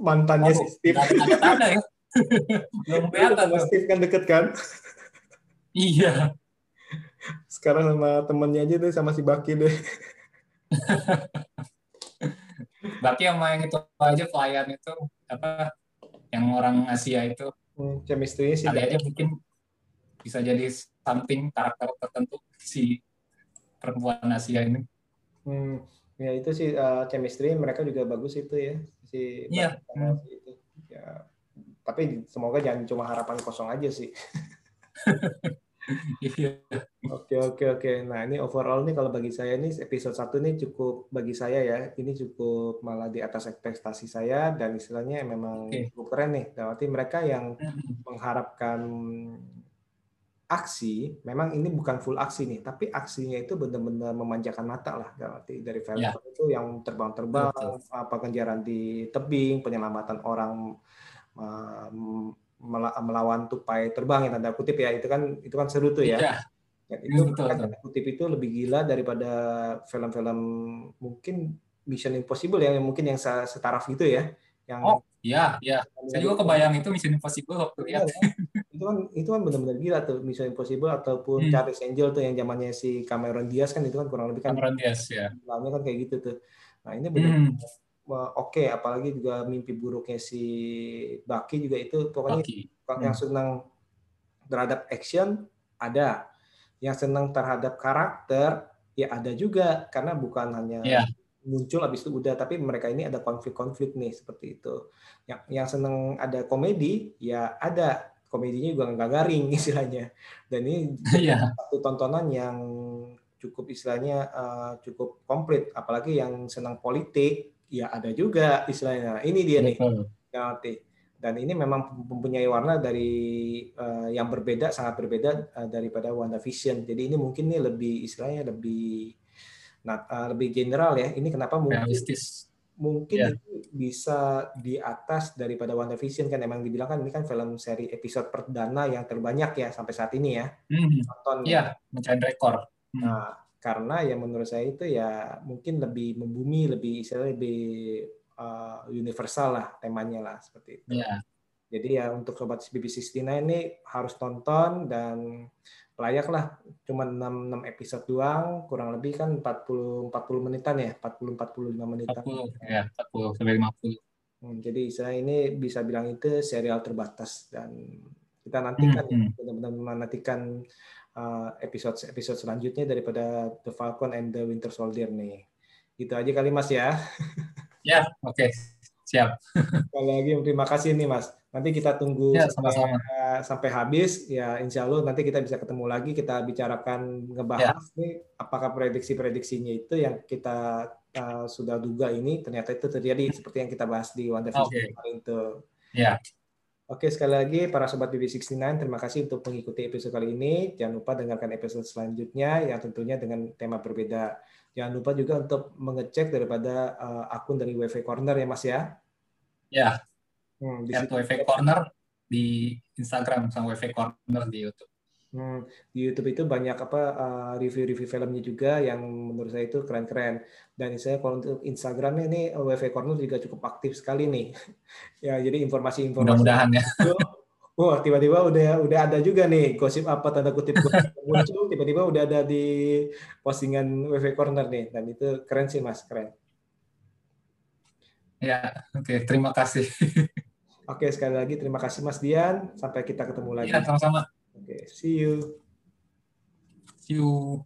Mantannya oh, si Steve. Ada, ada, ya. (laughs) Belum kelihatan. Steve kan deket kan? Iya. Sekarang sama temennya aja deh, sama si Baki deh. Baki sama yang itu aja pelayan itu apa yang orang Asia itu hmm, chemistry sih ada aja mungkin bisa jadi something karakter tertentu si perempuan Asia ini. Hmm, ya itu sih uh, chemistry mereka juga bagus itu ya si Iya. Hmm. Itu. Ya tapi semoga jangan cuma harapan kosong aja sih. (laughs) Iya. Oke oke oke. Nah ini overall nih kalau bagi saya ini episode satu ini cukup bagi saya ya ini cukup malah di atas ekspektasi saya dan istilahnya memang okay. cukup keren nih. Berarti mereka yang mengharapkan aksi, memang ini bukan full aksi nih, tapi aksinya itu benar-benar memanjakan mata lah. Berarti dari film yeah. itu yang terbang-terbang, apa kejaran di tebing, penyelamatan orang melawan tupai terbang yang tanda kutip ya itu kan itu kan seru tuh ya. Iya. Ya, itu betul, kan tanda kutip itu lebih gila daripada film-film mungkin Mission Impossible ya yang mungkin yang setaraf gitu ya. Yang Oh, iya, iya. Saya juga kebayang itu Mission Impossible waktu lihat. Ya, itu kan itu kan benar-benar gila tuh Mission Impossible ataupun hmm. Charles Angel tuh yang zamannya si Cameron Diaz kan itu kan kurang lebih kan Cameron Diaz ya. Filmnya kan kayak gitu tuh. Nah, ini benar-benar hmm oke okay, apalagi juga mimpi buruknya si Baki juga itu pokoknya Baki. yang hmm. senang terhadap action ada yang senang terhadap karakter ya ada juga karena bukan hanya yeah. Muncul habis itu udah tapi mereka ini ada konflik-konflik nih seperti itu yang yang seneng ada komedi ya ada komedinya juga nggak garing (laughs) istilahnya dan ini Iya. satu tontonan yang cukup istilahnya eh, cukup komplit apalagi yang senang politik ya ada juga istilahnya ini dia nih Betul. yang ngerti. Dan ini memang mempunyai warna dari eh, yang berbeda, sangat berbeda eh, daripada WandaVision. Jadi ini mungkin nih lebih istilahnya lebih nah, eh, lebih general ya. Ini kenapa mungkin Realistis. mungkin Ya. itu bisa di atas daripada WandaVision kan emang dibilang kan ini kan film seri episode perdana yang terbanyak ya sampai saat ini ya Hmm, nonton. Iya, mecahin rekor. Hmm. Nah, karena ya menurut saya itu ya mungkin lebih membumi, lebih istilahnya lebih uh, universal lah temanya lah seperti itu. Iya. Jadi ya untuk sobat BB69 ini harus tonton dan layak lah. Cuma 6, 6 episode doang, kurang lebih kan 40 40 menitan ya, 40 45 menitan. 40, ya, 40 sampai 50. Hmm, jadi saya ini bisa bilang itu serial terbatas dan kita nantikan Hmm, hmm. benar-benar menantikan uh, episode episode selanjutnya daripada The Falcon and the Winter Soldier nih. Gitu aja kali Mas ya. Ya, oke. Siap. Sekali lagi terima kasih nih Mas. Nanti kita tunggu Ya, sampai, sama-sama. uh, sampai habis ya Insya Allah nanti kita bisa ketemu lagi kita bicarakan ngebahas Ya. nih apakah prediksi-prediksinya itu yang kita uh, sudah duga ini ternyata itu terjadi seperti yang kita bahas di Oke. kemarin tuh. Ya, Oke, sekali lagi para sobat BB69, terima kasih untuk mengikuti episode kali ini. Jangan lupa dengarkan episode selanjutnya yang tentunya dengan tema berbeda. Jangan lupa juga untuk mengecek daripada uh, akun dari WV Corner ya Mas ya. Ya. Hmm, di WV Corner di Instagram sama WV Corner di YouTube. Hmm, di YouTube itu banyak apa uh, review-review filmnya juga yang menurut saya itu keren-keren. Dan saya kalau untuk Instagramnya ini WV Corner juga cukup aktif sekali nih. (laughs) ya, jadi informasi-informasi Mudah-mudahan ya. wah tiba-tiba udah udah ada juga nih gosip apa tanda kutip muncul tiba-tiba udah ada di postingan WV Corner nih dan itu keren sih mas keren. Ya, oke. Terima kasih. (laughs) Oke sekali lagi terima kasih Mas Dian sampai kita ketemu lagi. Ya, sama-sama. Oke see you. See you.